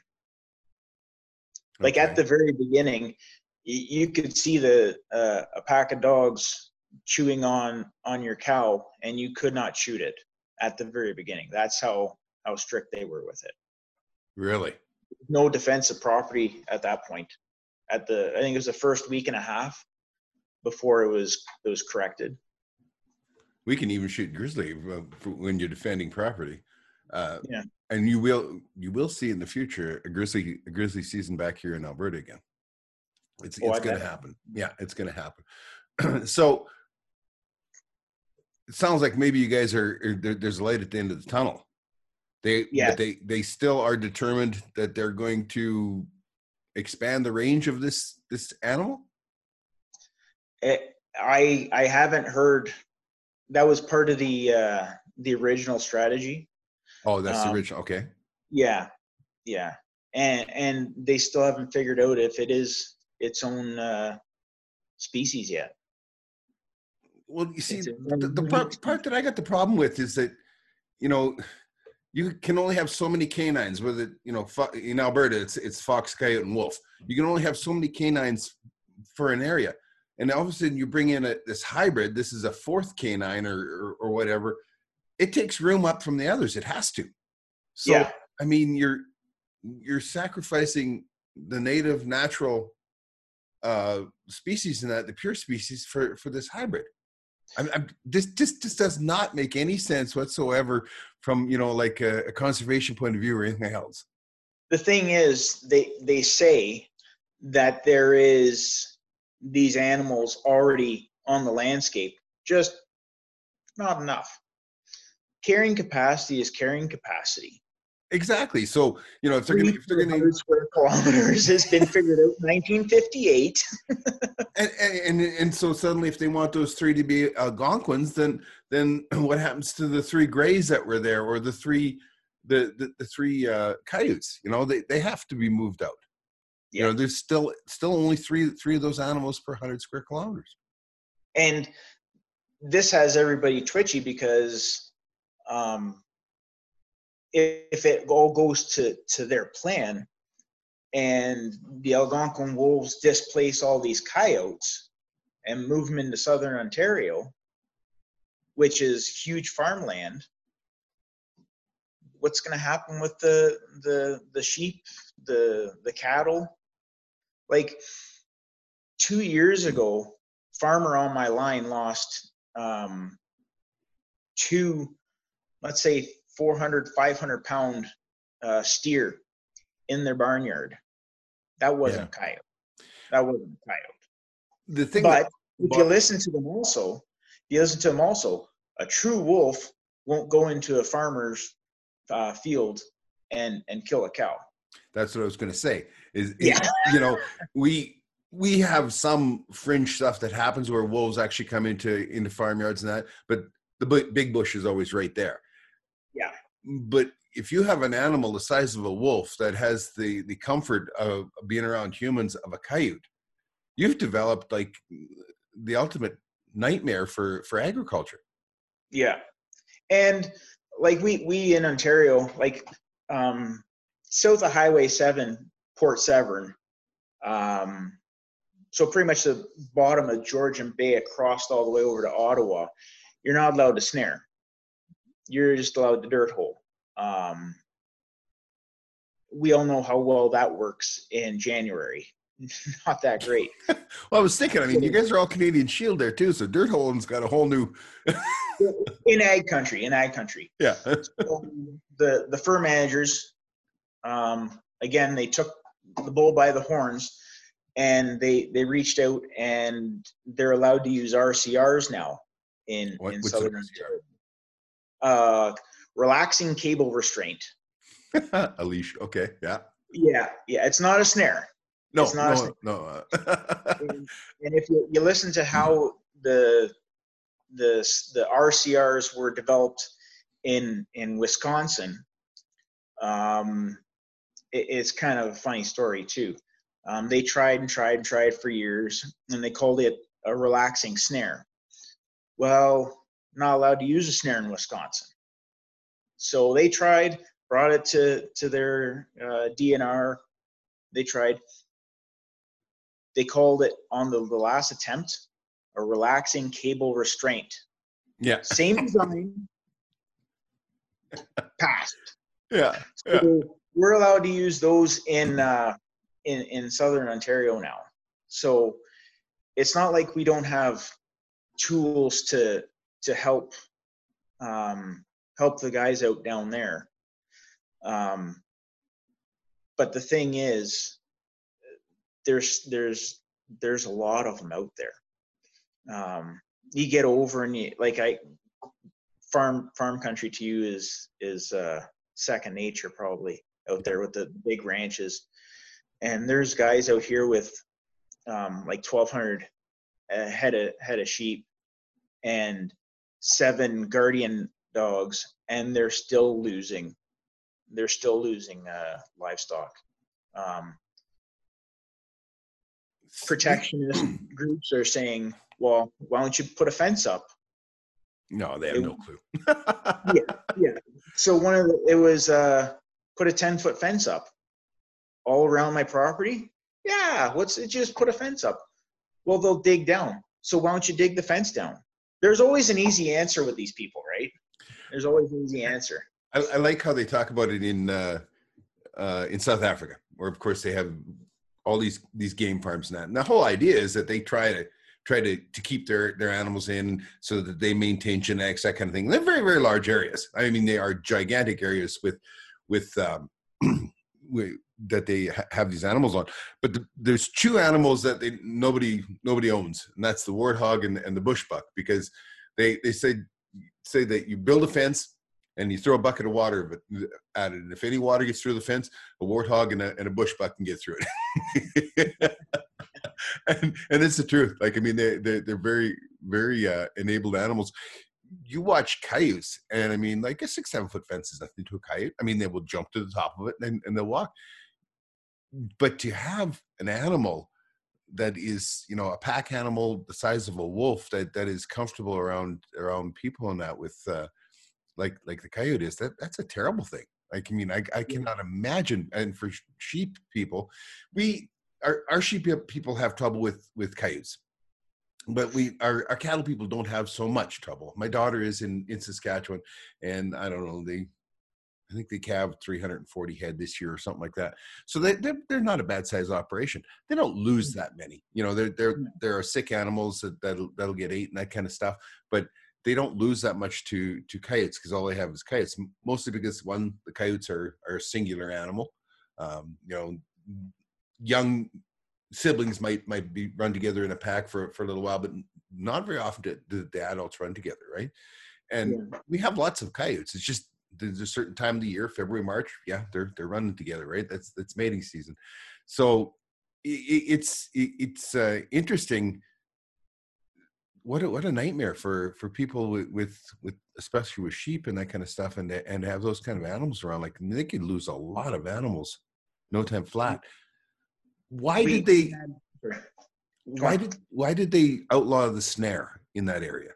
Like at the very beginning, you, you could see the uh, a pack of dogs chewing on on your cow, and you could not shoot it at the very beginning. That's how how strict they were with it. Really? No defensive property at that point. At the I think it was the first week and a half before it was it was corrected. We can even shoot grizzly uh, when you're defending property. Uh, Yeah. And you will you will see in the future a grizzly a grizzly season back here in Alberta again. It's Oh, it's going to happen. Yeah, it's going to happen. [clears throat] so it sounds like maybe you guys are, are there, there's a light at the end of the tunnel. They Yeah. but they they still are determined that they're going to expand the range of this this animal. It, I I haven't heard that was part of the uh, the original strategy. Oh, that's the Um, original. Okay. Yeah, yeah, and and they still haven't figured out if it is its own uh, species yet. Well, you see, the, the part, part that I got the problem with is that, you know, you can only have so many canines. Whether you know, in Alberta, it's it's fox, coyote, and wolf. You can only have so many canines for an area, and all of a sudden you bring in a, this hybrid. This is a fourth canine or, or or whatever. It takes room up from the others. It has to. So yeah, I mean, you're you're sacrificing the native natural uh, species in that the pure species for for this hybrid. I'm, I'm, this this this does not make any sense whatsoever from you know like a, a conservation point of view or anything else. the thing is, they they say that there is these animals already on the landscape, just not enough. Carrying capacity is carrying capacity. Exactly. So you know if they're gonna if they're gonna 300 square kilometers has been figured out 1958. [laughs] and, and and and so suddenly if they want those three to be Algonquins, then then [clears throat] what happens to the three grays that were there or the three the the, the three uh, coyotes? You know they they have to be moved out. You know there's still still only three three of those animals per hundred square kilometers. and this has everybody twitchy because um, if, it all goes to to their plan and the algonquin wolves displace all these coyotes and move them into southern ontario which is huge farmland what's going to happen with the the the sheep the the cattle? Like two years ago farmer on my line lost um, two, let's say 400, 500 pound uh, steer in their barnyard. That wasn't a coyote. That wasn't a coyote. The thing But that if you listen to them also, if you listen to them also, a true wolf won't go into a farmer's uh, field and and kill a cow. That's what I was going to say. Is, is Yeah. [laughs] you know we we have some fringe stuff that happens where wolves actually come into into farmyards and that, but the big bush is always right there. Yeah. But if you have an animal the size of a wolf that has the the comfort of being around humans of a coyote, you've developed like the ultimate nightmare for for agriculture. Yeah. And like we we in Ontario, like um south of Highway 7, Port Severn, um so pretty much the bottom of Georgian Bay across all the way over to Ottawa, you're not allowed to snare. You're just allowed to dirt hole. Um we all know how well that works in January. [laughs] not that great. [laughs] Well, I was thinking, I mean, you guys are all Canadian Shield there too, so Dirt Hole's got a whole new, [laughs] in ag country, in ag country. yeah. So the the fur managers um, again they took the bull by the horns and they they reached out and they're allowed to use RCRs now in What- in southern Ontario. Uh, relaxing cable restraint. [laughs] a leash. Okay. Yeah. Yeah, yeah, it's not a snare. No, It's not a no, no. uh, [laughs] And, and if you, you listen to how the the the RCRs were developed in in Wisconsin, um, it, it's kind of a funny story too. Um, they tried and tried and tried for years, and they called it a relaxing snare. Well, not allowed to use a snare in Wisconsin. So they tried, brought it to to their uh, DNR. They tried. They called it on the, the last attempt a relaxing cable restraint. Yeah. Same design. passed. Yeah. So yeah. we're allowed to use those in uh, in in southern Ontario now. So it's not like we don't have tools to to help um, help the guys out down there. Um, but the thing is, there's there's there's a lot of them out there. Um, you get over and you like I farm farm country to you is is uh, second nature probably out there with the big ranches, and there's guys out here with um, like 1,200 head of head of sheep and seven guardian dogs, and they're still losing. They're still losing uh, livestock. Um, protectionist [clears throat] groups are saying, "Well, why don't you put a fence up?" No, they have it, no clue. [laughs] yeah, yeah. So one of the, it was uh, put a ten foot fence up all around my property. Yeah, what's it? Just put a fence up. Well, they'll dig down. So why don't you dig the fence down? There's always an easy answer with these people, right? There's always an easy answer. I, I like how they talk about it in uh, uh, in South Africa, where of course they have all these these game farms and that. And the whole idea is that they try to try to to keep their their animals in so that they maintain genetics, that kind of thing. They're very very large areas. I mean, they are gigantic areas with with um, that they ha- have these animals on. But the, there's two animals that they nobody nobody owns, and that's the warthog and, and the bushbuck because they they say say that you build a fence and you throw a bucket of water at it, and if any water gets through the fence, a warthog and a, and a bushbuck can get through it. [laughs] and and it's the truth. Like I mean, they they they're very very uh, enabled animals. You watch coyotes, and I mean, like a six seven foot fence is nothing to a coyote. I mean, they will jump to the top of it and, and they'll walk. But to have an animal that is you know a pack animal the size of a wolf that that is comfortable around around people and that with uh like like the coyote is that that's a terrible thing like i mean i, I cannot imagine and for sheep people we our, our sheep people have trouble with with coyotes but we our, our cattle people don't have so much trouble my daughter is in in saskatchewan and i don't know they I think they calved 340 head this year or something like that. So they they're, they're not a bad size operation. They don't lose mm. that many. You know, there there there are sick animals that that'll, that'll get ate and that kind of stuff, but they don't lose that much to to coyotes because all they have is coyotes. Mostly because one, the coyotes are are a singular animal. Um, you know, young siblings might might be run together in a pack for for a little while, but not very often do, do the adults run together, right? And yeah. we have lots of coyotes. It's just there's a certain time of the year, February, March. Yeah, they're they're running together, right? That's that's mating season. So it, it's it, it's uh, interesting. What a, what a nightmare for for people with, with with especially with sheep and that kind of stuff, and and have those kind of animals around. Like they could lose a lot of animals, no time flat. Why did they? Why did why did they outlaw the snare in that area?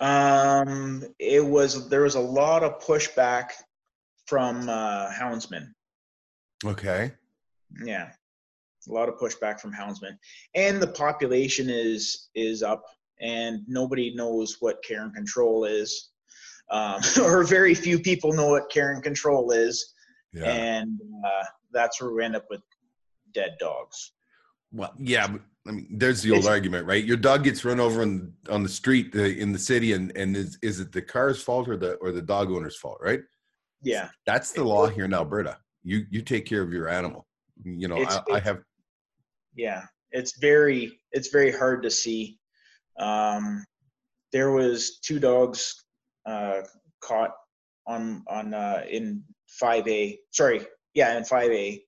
Um, it was there was a lot of pushback from uh, houndsmen. Okay. Yeah, a lot of pushback from houndsmen, and the population is is up, and nobody knows what care and control is, um, [laughs] or very few people know what care and control is, yeah. and uh, that's where we end up with dead dogs. Well, yeah, I mean, there's the old it's, argument, right? Your dog gets run over on on the street uh, in the city, and and is is it the car's fault or the or the dog owner's fault, right? Yeah, that's the law here in Alberta. You you take care of your animal. You know, I, I, have. Yeah, it's very it's very hard to see. Um, there was two dogs uh, caught on on uh, in five A. Sorry, yeah, in five A.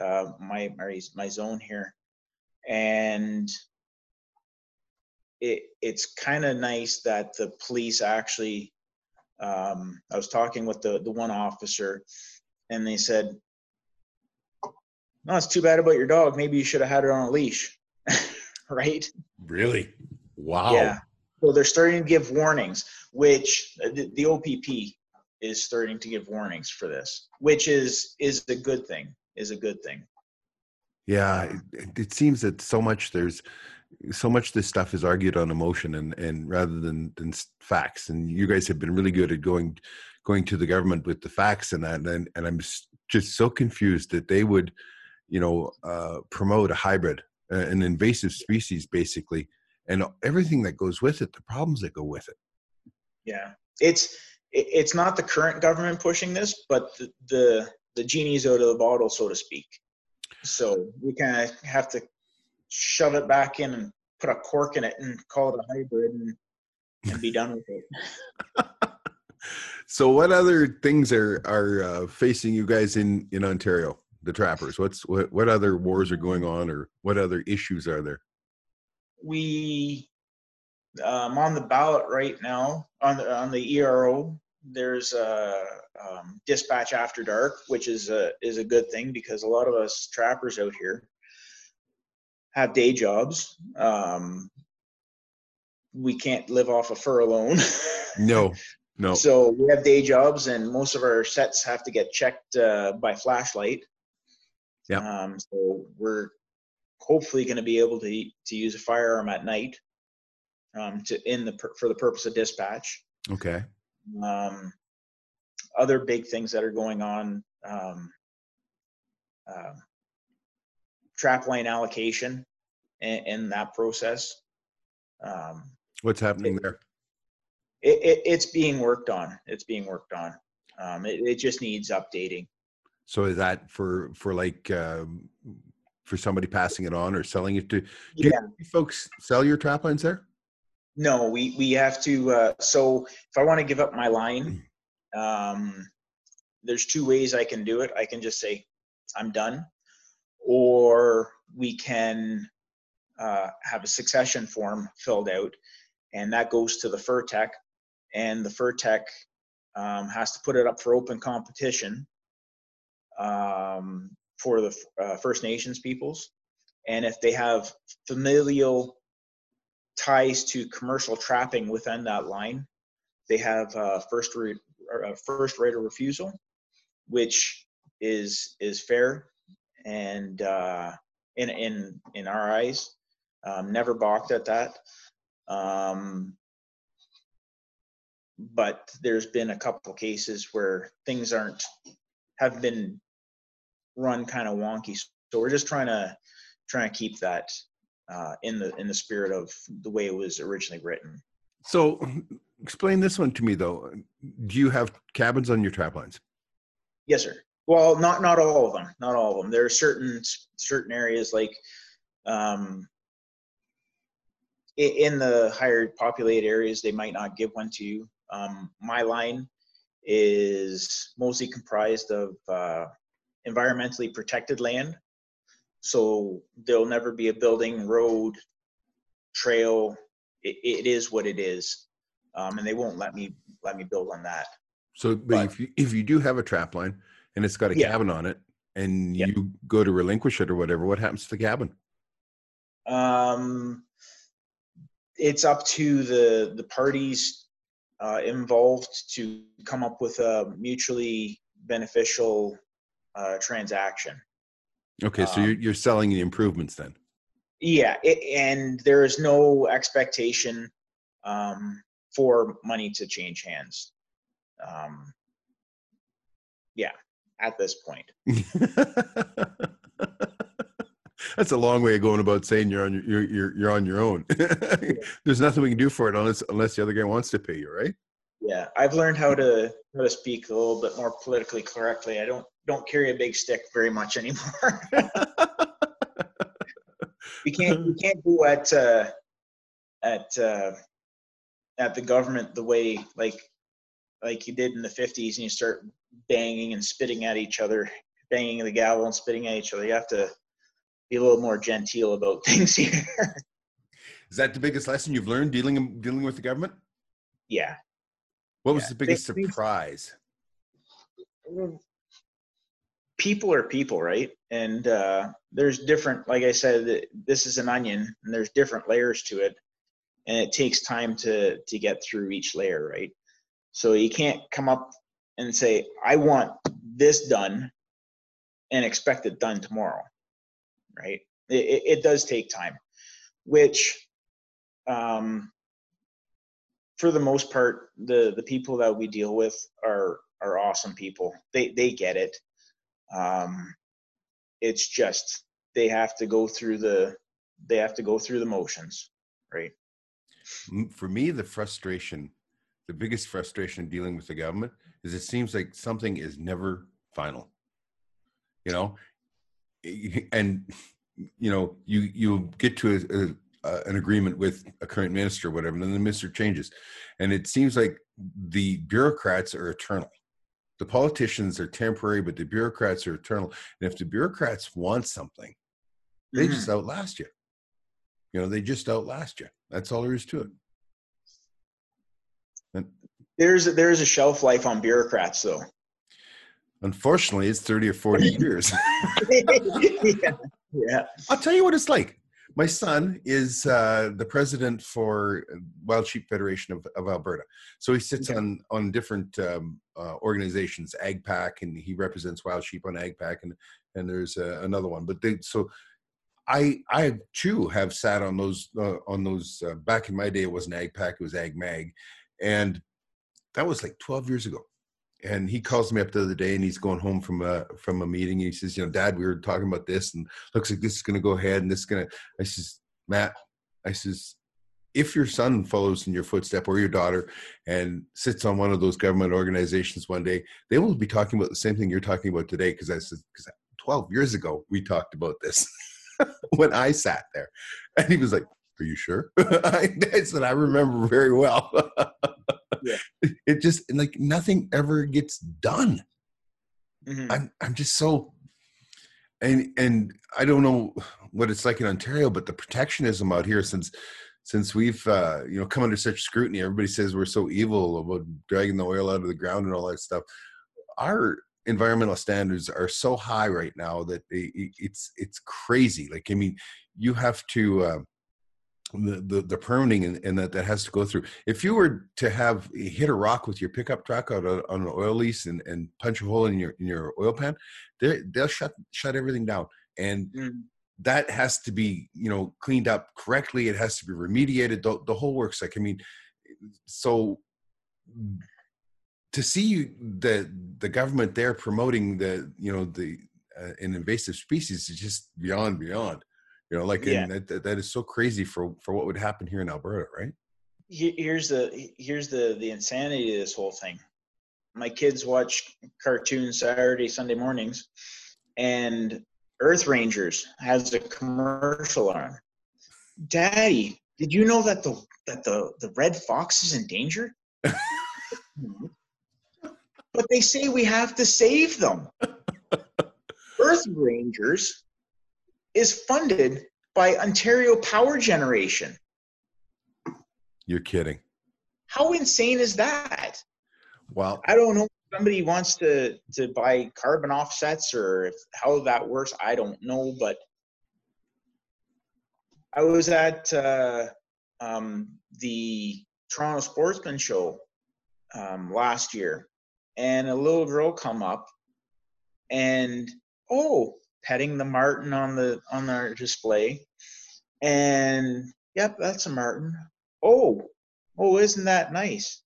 Uh, my my my zone here and it it's kind of nice that the police actually um, I was talking with the the one officer and they said no, it's too bad about your dog. Maybe you should have had it on a leash, [laughs] right? Really? Wow. Yeah. So they're starting to give warnings, which the, the OPP is starting to give warnings for this, which is is a good thing. Is a good thing. Yeah, it, it seems that so much there's so much this stuff is argued on emotion and and rather than than facts. And you guys have been really good at going going to the government with the facts and that. And and I'm just so confused that they would, you know, uh, promote a hybrid, uh, an invasive species, basically, and everything that goes with it, the problems that go with it. Yeah, it's it's not the current government pushing this, but the the, the genie's out of the bottle, so to speak. So we kind of have to shove it back in and put a cork in it and call it a hybrid and, and be done with it. [laughs] so, what other things are are uh, facing you guys in in Ontario, the trappers? What's what what other wars are going on, or what other issues are there? We um, on the ballot right now on the on the ERO. There's a um, dispatch after dark, which is a is a good thing because a lot of us trappers out here have day jobs. Um, we can't live off a fur alone. [laughs] no, no. So we have day jobs, and most of our sets have to get checked uh, by flashlight. Yeah. Um, so we're hopefully going to be able to to use a firearm at night um, to in the for the purpose of dispatch. Okay. Um, other big things that are going on. Um, uh, trap line allocation in, in that process. Um, What's happening it, there? It, it, it's being worked on. It's being worked on. Um, it, it just needs updating. So is that for for like um, for somebody passing it on or selling it to? Do yeah. you folks sell your trap lines there? No, we we have to. Uh, so if I want to give up my line, um, there's two ways I can do it. I can just say I'm done, or we can uh, have a succession form filled out, and that goes to the fur tech, and the fur tech um, has to put it up for open competition um, for the uh, First Nations peoples, and if they have familial ties to commercial trapping within that line, they have uh, first re- first right of refusal, which is is fair and uh, in in in our eyes, um, never balked at that. Um, but there's been a couple cases where things aren't have been run kind of wonky. So we're just trying to trying to keep that uh, in the in the spirit of the way it was originally written. So explain this one to me though. Do you have cabins on your trap lines? Yes, sir. Well, not not all of them. Not all of them. There are certain certain areas like um, in the higher populated areas, they might not give one to you. Um, my line is mostly comprised of uh, environmentally protected land, so there'll never be a building, road, trail. it, it is what it is, um, and they won't let me let me build on that. So, but, but if you if you do have a trap line, and it's got a yeah. cabin on it and yeah. you go to relinquish it or whatever, what happens to the cabin? Um, it's up to the the parties uh, involved to come up with a mutually beneficial uh, transaction. Okay, so um, you're you're selling the improvements then. Yeah, it, and there is no expectation um, for money to change hands. Um, yeah at this point. [laughs] That's a long way of going about saying you're on your you're you're, you're on your own. [laughs] There's nothing we can do for it unless unless the other guy wants to pay you, right? Yeah, I've learned how to how to speak a little bit more politically correctly. I don't don't carry a big stick very much anymore. [laughs] we can't we can't go at uh, at uh, at the government the way like like you did in the 50s and you start banging and spitting at each other, banging the gavel and spitting at each other. You have to be a little more genteel about [laughs] things here. Is that the biggest lesson you've learned dealing dealing with the government? Yeah. What was yeah. the biggest surprise? people are people, right? And uh, there's different, like I said, this is an onion, and there's different layers to it, and it takes time to to get through each layer, right? So you can't come up and say, "I want this done," and expect it done tomorrow, right? It, it does take time, which, um, for the most part, the the people that we deal with are are awesome people. They they get it. Um, it's just they have to go through the they have to go through the motions, right? For me, the frustration, the biggest frustration dealing with the government is it seems like something is never final. You know, and you know you you get to a, a, an agreement with a current minister or whatever, and then the minister changes, and it seems like the bureaucrats are eternal the politicians are temporary, but the bureaucrats are eternal. And if the bureaucrats want something, they mm-hmm. just outlast you. You know, they just outlast you. That's all there is to it. And there's there's a shelf life on bureaucrats, though. Unfortunately, it's thirty or forty years. yeah. [laughs] yeah. I'll tell you what it's like my son is uh, the president for Wild Sheep Federation of, of Alberta. So he sits okay. on on different um, uh, organizations, AgPack, and he represents Wild Sheep on AgPack, and and there's uh, another one. But they so I I too have sat on those uh, on those uh, back in my day. It wasn't AgPack, it was AgMag, and that was like 12 years ago and he calls me up the other day and he's going home from a from a meeting and he says you know dad we were talking about this and looks like this is going to go ahead and this is going to i says matt i says if your son follows in your footstep or your daughter and sits on one of those government organizations one day they will be talking about the same thing you're talking about today because i said because 12 years ago we talked about this [laughs] when i sat there and he was like are you sure? [laughs] I said i remember very well [laughs] yeah. [laughs] it just like nothing ever gets done. Mm-hmm. I'm I'm just so and and I don't know what it's like in Ontario, but the protectionism out here since since we've uh, you know come under such scrutiny, everybody says we're so evil about dragging the oil out of the ground and all that stuff. Our environmental standards are so high right now that it, it's it's crazy. Like I mean, you have to. Uh, the, the, the permitting and, and, that that has to go through. If you were to have hit a rock with your pickup truck out on, an oil lease and, and punch a hole in your in your oil pan, they they'll shut shut everything down, and mm. that has to be you know cleaned up correctly. It has to be remediated. The, the whole works. Like I mean, so to see you, the the government there promoting the you know the uh, an invasive species is just beyond beyond you know like yeah. that, that is so crazy for for what would happen here in alberta right? Here's the here's the the insanity of this whole thing. My kids watch cartoons saturday sunday mornings and earth rangers has a commercial on. Daddy did you know that the that the the red fox is in danger? [laughs] But they say we have to save them. [laughs] Earth rangers is funded by Ontario Power Generation. You're kidding. How insane is that? Well, I don't know if somebody wants to to buy carbon offsets or if, how that works. I don't know, but I was at uh, um, the Toronto Sportsman Show um, last year, and a little girl come up, and oh, petting the marten on the on our display and yep that's a marten. oh oh isn't that nice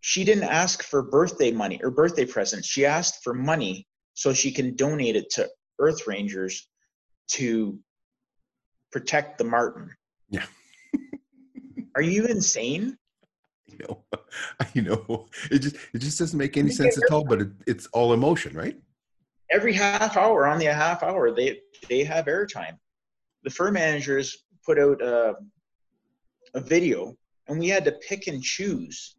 she didn't ask for birthday money or birthday presents she asked for money so she can donate it to earth rangers to protect the marten. yeah are you insane [laughs] I know, [laughs] I know. It just it just doesn't make any sense at all. But it, it's all emotion, right? Every half hour on the half hour they they have airtime. The fur managers put out a, a video, and we had to pick and choose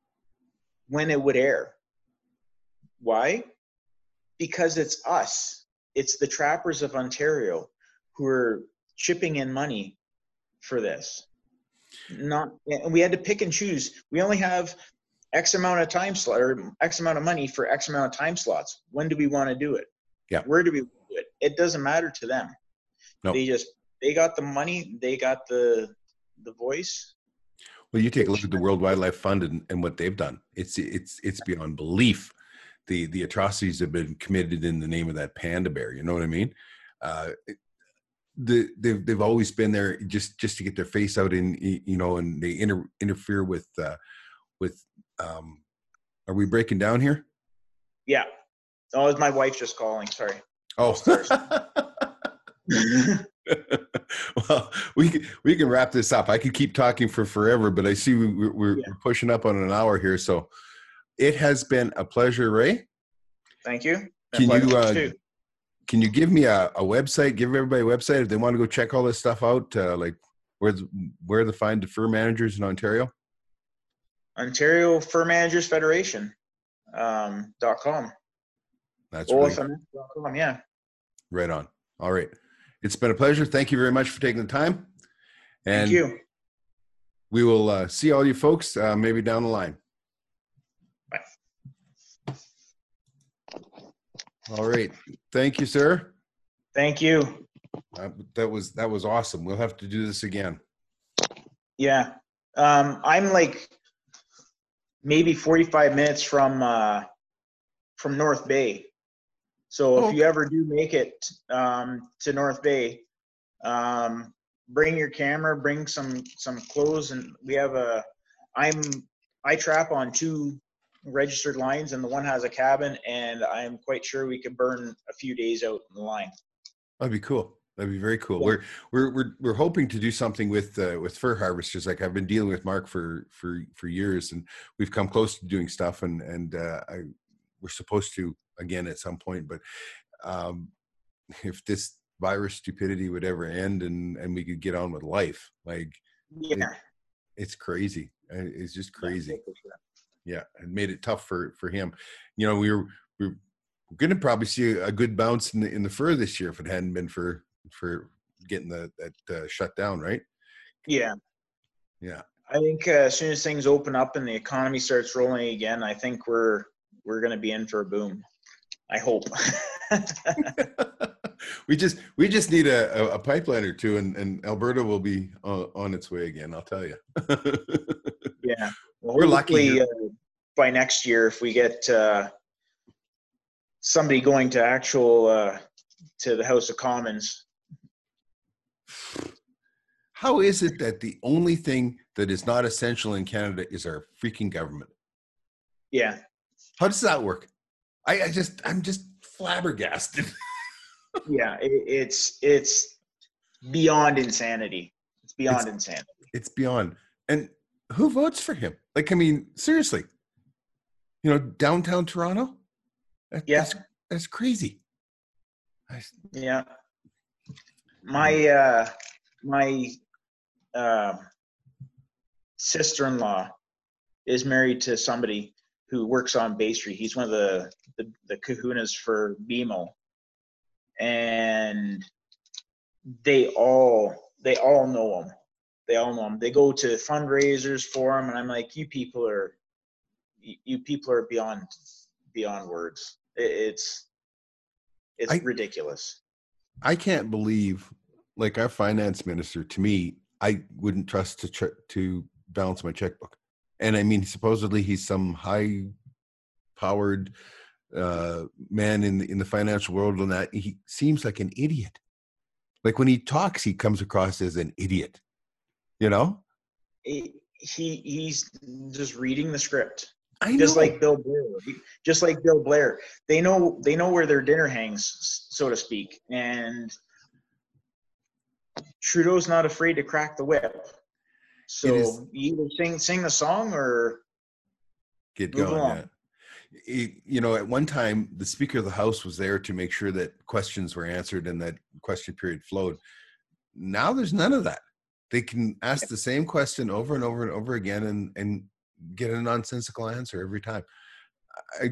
when it would air. Why? Because it's us. It's the trappers of Ontario who are chipping in money for this. Not, and we had to pick and choose. We only have X amount of time slot or X amount of money for X amount of time slots. When do we want to do it? Yeah. Where do we do it? It doesn't matter to them. No. They just they got the money, they got the the voice. Well, you take a look at the World Wildlife Fund and, and what they've done. It's it's it's beyond belief. The the atrocities have been committed in the name of that panda bear. You know what I mean? Uh, the they've they've always been there just just to get their face out in you know, and they inter, interfere with uh, with. Um, are we breaking down here? Yeah. Oh, it's my wife just calling. Sorry. Oh. [laughs] well, we can, we can wrap this up. I could keep talking for forever, but I see we, we're, we're Yeah. pushing up on an hour here. So it has been a pleasure, Ray. Thank you. Can you, uh. Can you give me a, a website? Give everybody a website if they want to go check all this stuff out. Uh, like where where to find the fur managers in Ontario? Ontario Fur Managers Federation um, dot com. That's really yeah. right on. All right. It's been a pleasure. Thank you very much for taking the time. And Thank you. we will uh, see all you folks uh, maybe down the line. Bye. All right. Thank you, sir. Thank you. Uh, that was that was awesome. We'll have to do this again. Yeah. Um, I'm like maybe 45 minutes from uh, from North Bay. So if Oh, you ever do make it um, to North Bay, um, bring your camera, bring some some clothes, and we have a. I'm I trap on two registered lines, and the one has a cabin, and I'm quite sure we could burn a few days out in the line. That'd be cool. That'd be very cool. Yeah. We're we're we're we're hoping to do something with uh, with fur harvesters. Like I've been dealing with Mark for for for years, and we've come close to doing stuff. And and uh, I we're supposed to again at some point. But um, if this virus stupidity would ever end, and and we could get on with life, like Yeah. it's crazy. Uh, It's just crazy. yeah it made it tough for for him you know we were we were going to probably see a good bounce in the in the fur this year if it hadn't been for for getting the that uh, shut down right Yeah. yeah I think uh, as soon as things open up and the economy starts rolling again, I think we're we're going to be in for a boom. I hope. [laughs] we just we just need a, a, pipeline or two and, and alberta will be on, on its way again i'll tell you [laughs] yeah. Well, We're lucky Uh, by next year, if we get uh, somebody going to actual uh, to the House of Commons, how is it that the only thing that is not essential in canada is our freaking government? Yeah, how does that work i, I just i'm just flabbergasted [laughs] yeah, it, it's it's beyond insanity. It's beyond It's- insanity. it's beyond. And who votes for him? Like, I mean, seriously, you know, downtown Toronto. That- Yeah. that's, that's crazy. I, Yeah. My uh my uh, sister-in-law is married to somebody who works on Bay Street. He's one of the the, the kahunas for BMO. And they all they all know him. They all know him. They go to fundraisers for him and I'm like, you people are you, you people are beyond beyond words. It, it's it's I- ridiculous. I can't believe, like our finance minister, to me, I wouldn't trust to ch- to balance my checkbook. And I mean, supposedly he's some high-powered uh, man in the, in the financial world, and that he seems like an idiot. Like when he talks, he comes across as an idiot. You know, he he- he's just reading the script I just know. like bill blair just like bill blair they know they know where their dinner hangs so to speak and trudeau's not afraid to crack the whip so is- you either sing sing the song or get going. Yeah. It- you know, at one time, the Speaker of the House was there to make sure that questions were answered and that question period flowed. Now there's none of that. They can ask the same question over and over and over again and and get a nonsensical answer every time. I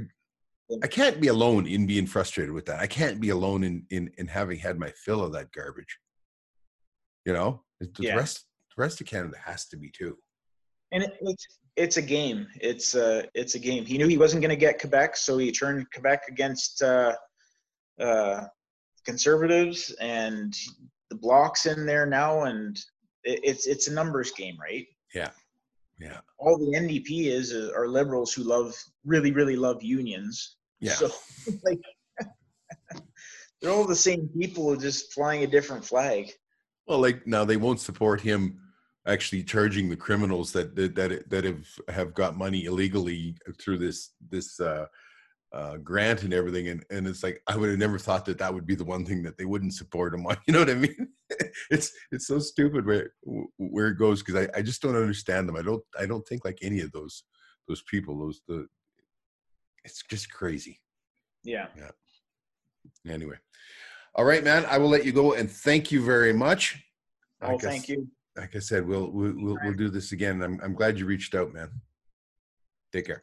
I can't be alone in being frustrated with that. I can't be alone in in in having had my fill of that garbage. You know, the Yeah. rest the rest of Canada has to be too. and it, it's it's a game it's uh it's a game he knew he wasn't going to get quebec so he turned quebec against uh uh, conservatives and the Bloc's in there now, and it, it's it's a numbers game, right? Yeah, yeah. All the NDP is uh, are liberals who love really really love unions. Yeah. So [laughs] like [laughs] they're all the same people just flying a different flag. Well, like now they won't support him actually charging the criminals that that that, have have got money illegally through this this uh, uh, grant and everything, and and it's like I would have never thought that that would be the one thing that they wouldn't support him on. [laughs] You know what I mean? [laughs] it's it's so stupid where where it goes because I, I just don't understand them. I don't I don't think like any of those those people. Those the it's just crazy. Yeah. Yeah. Anyway. All right, man. I will let you go and thank you very much. Oh, thank you. Like I said, we'll we'll we'll, we'll do this again. I'm I'm glad you reached out, man. Take care.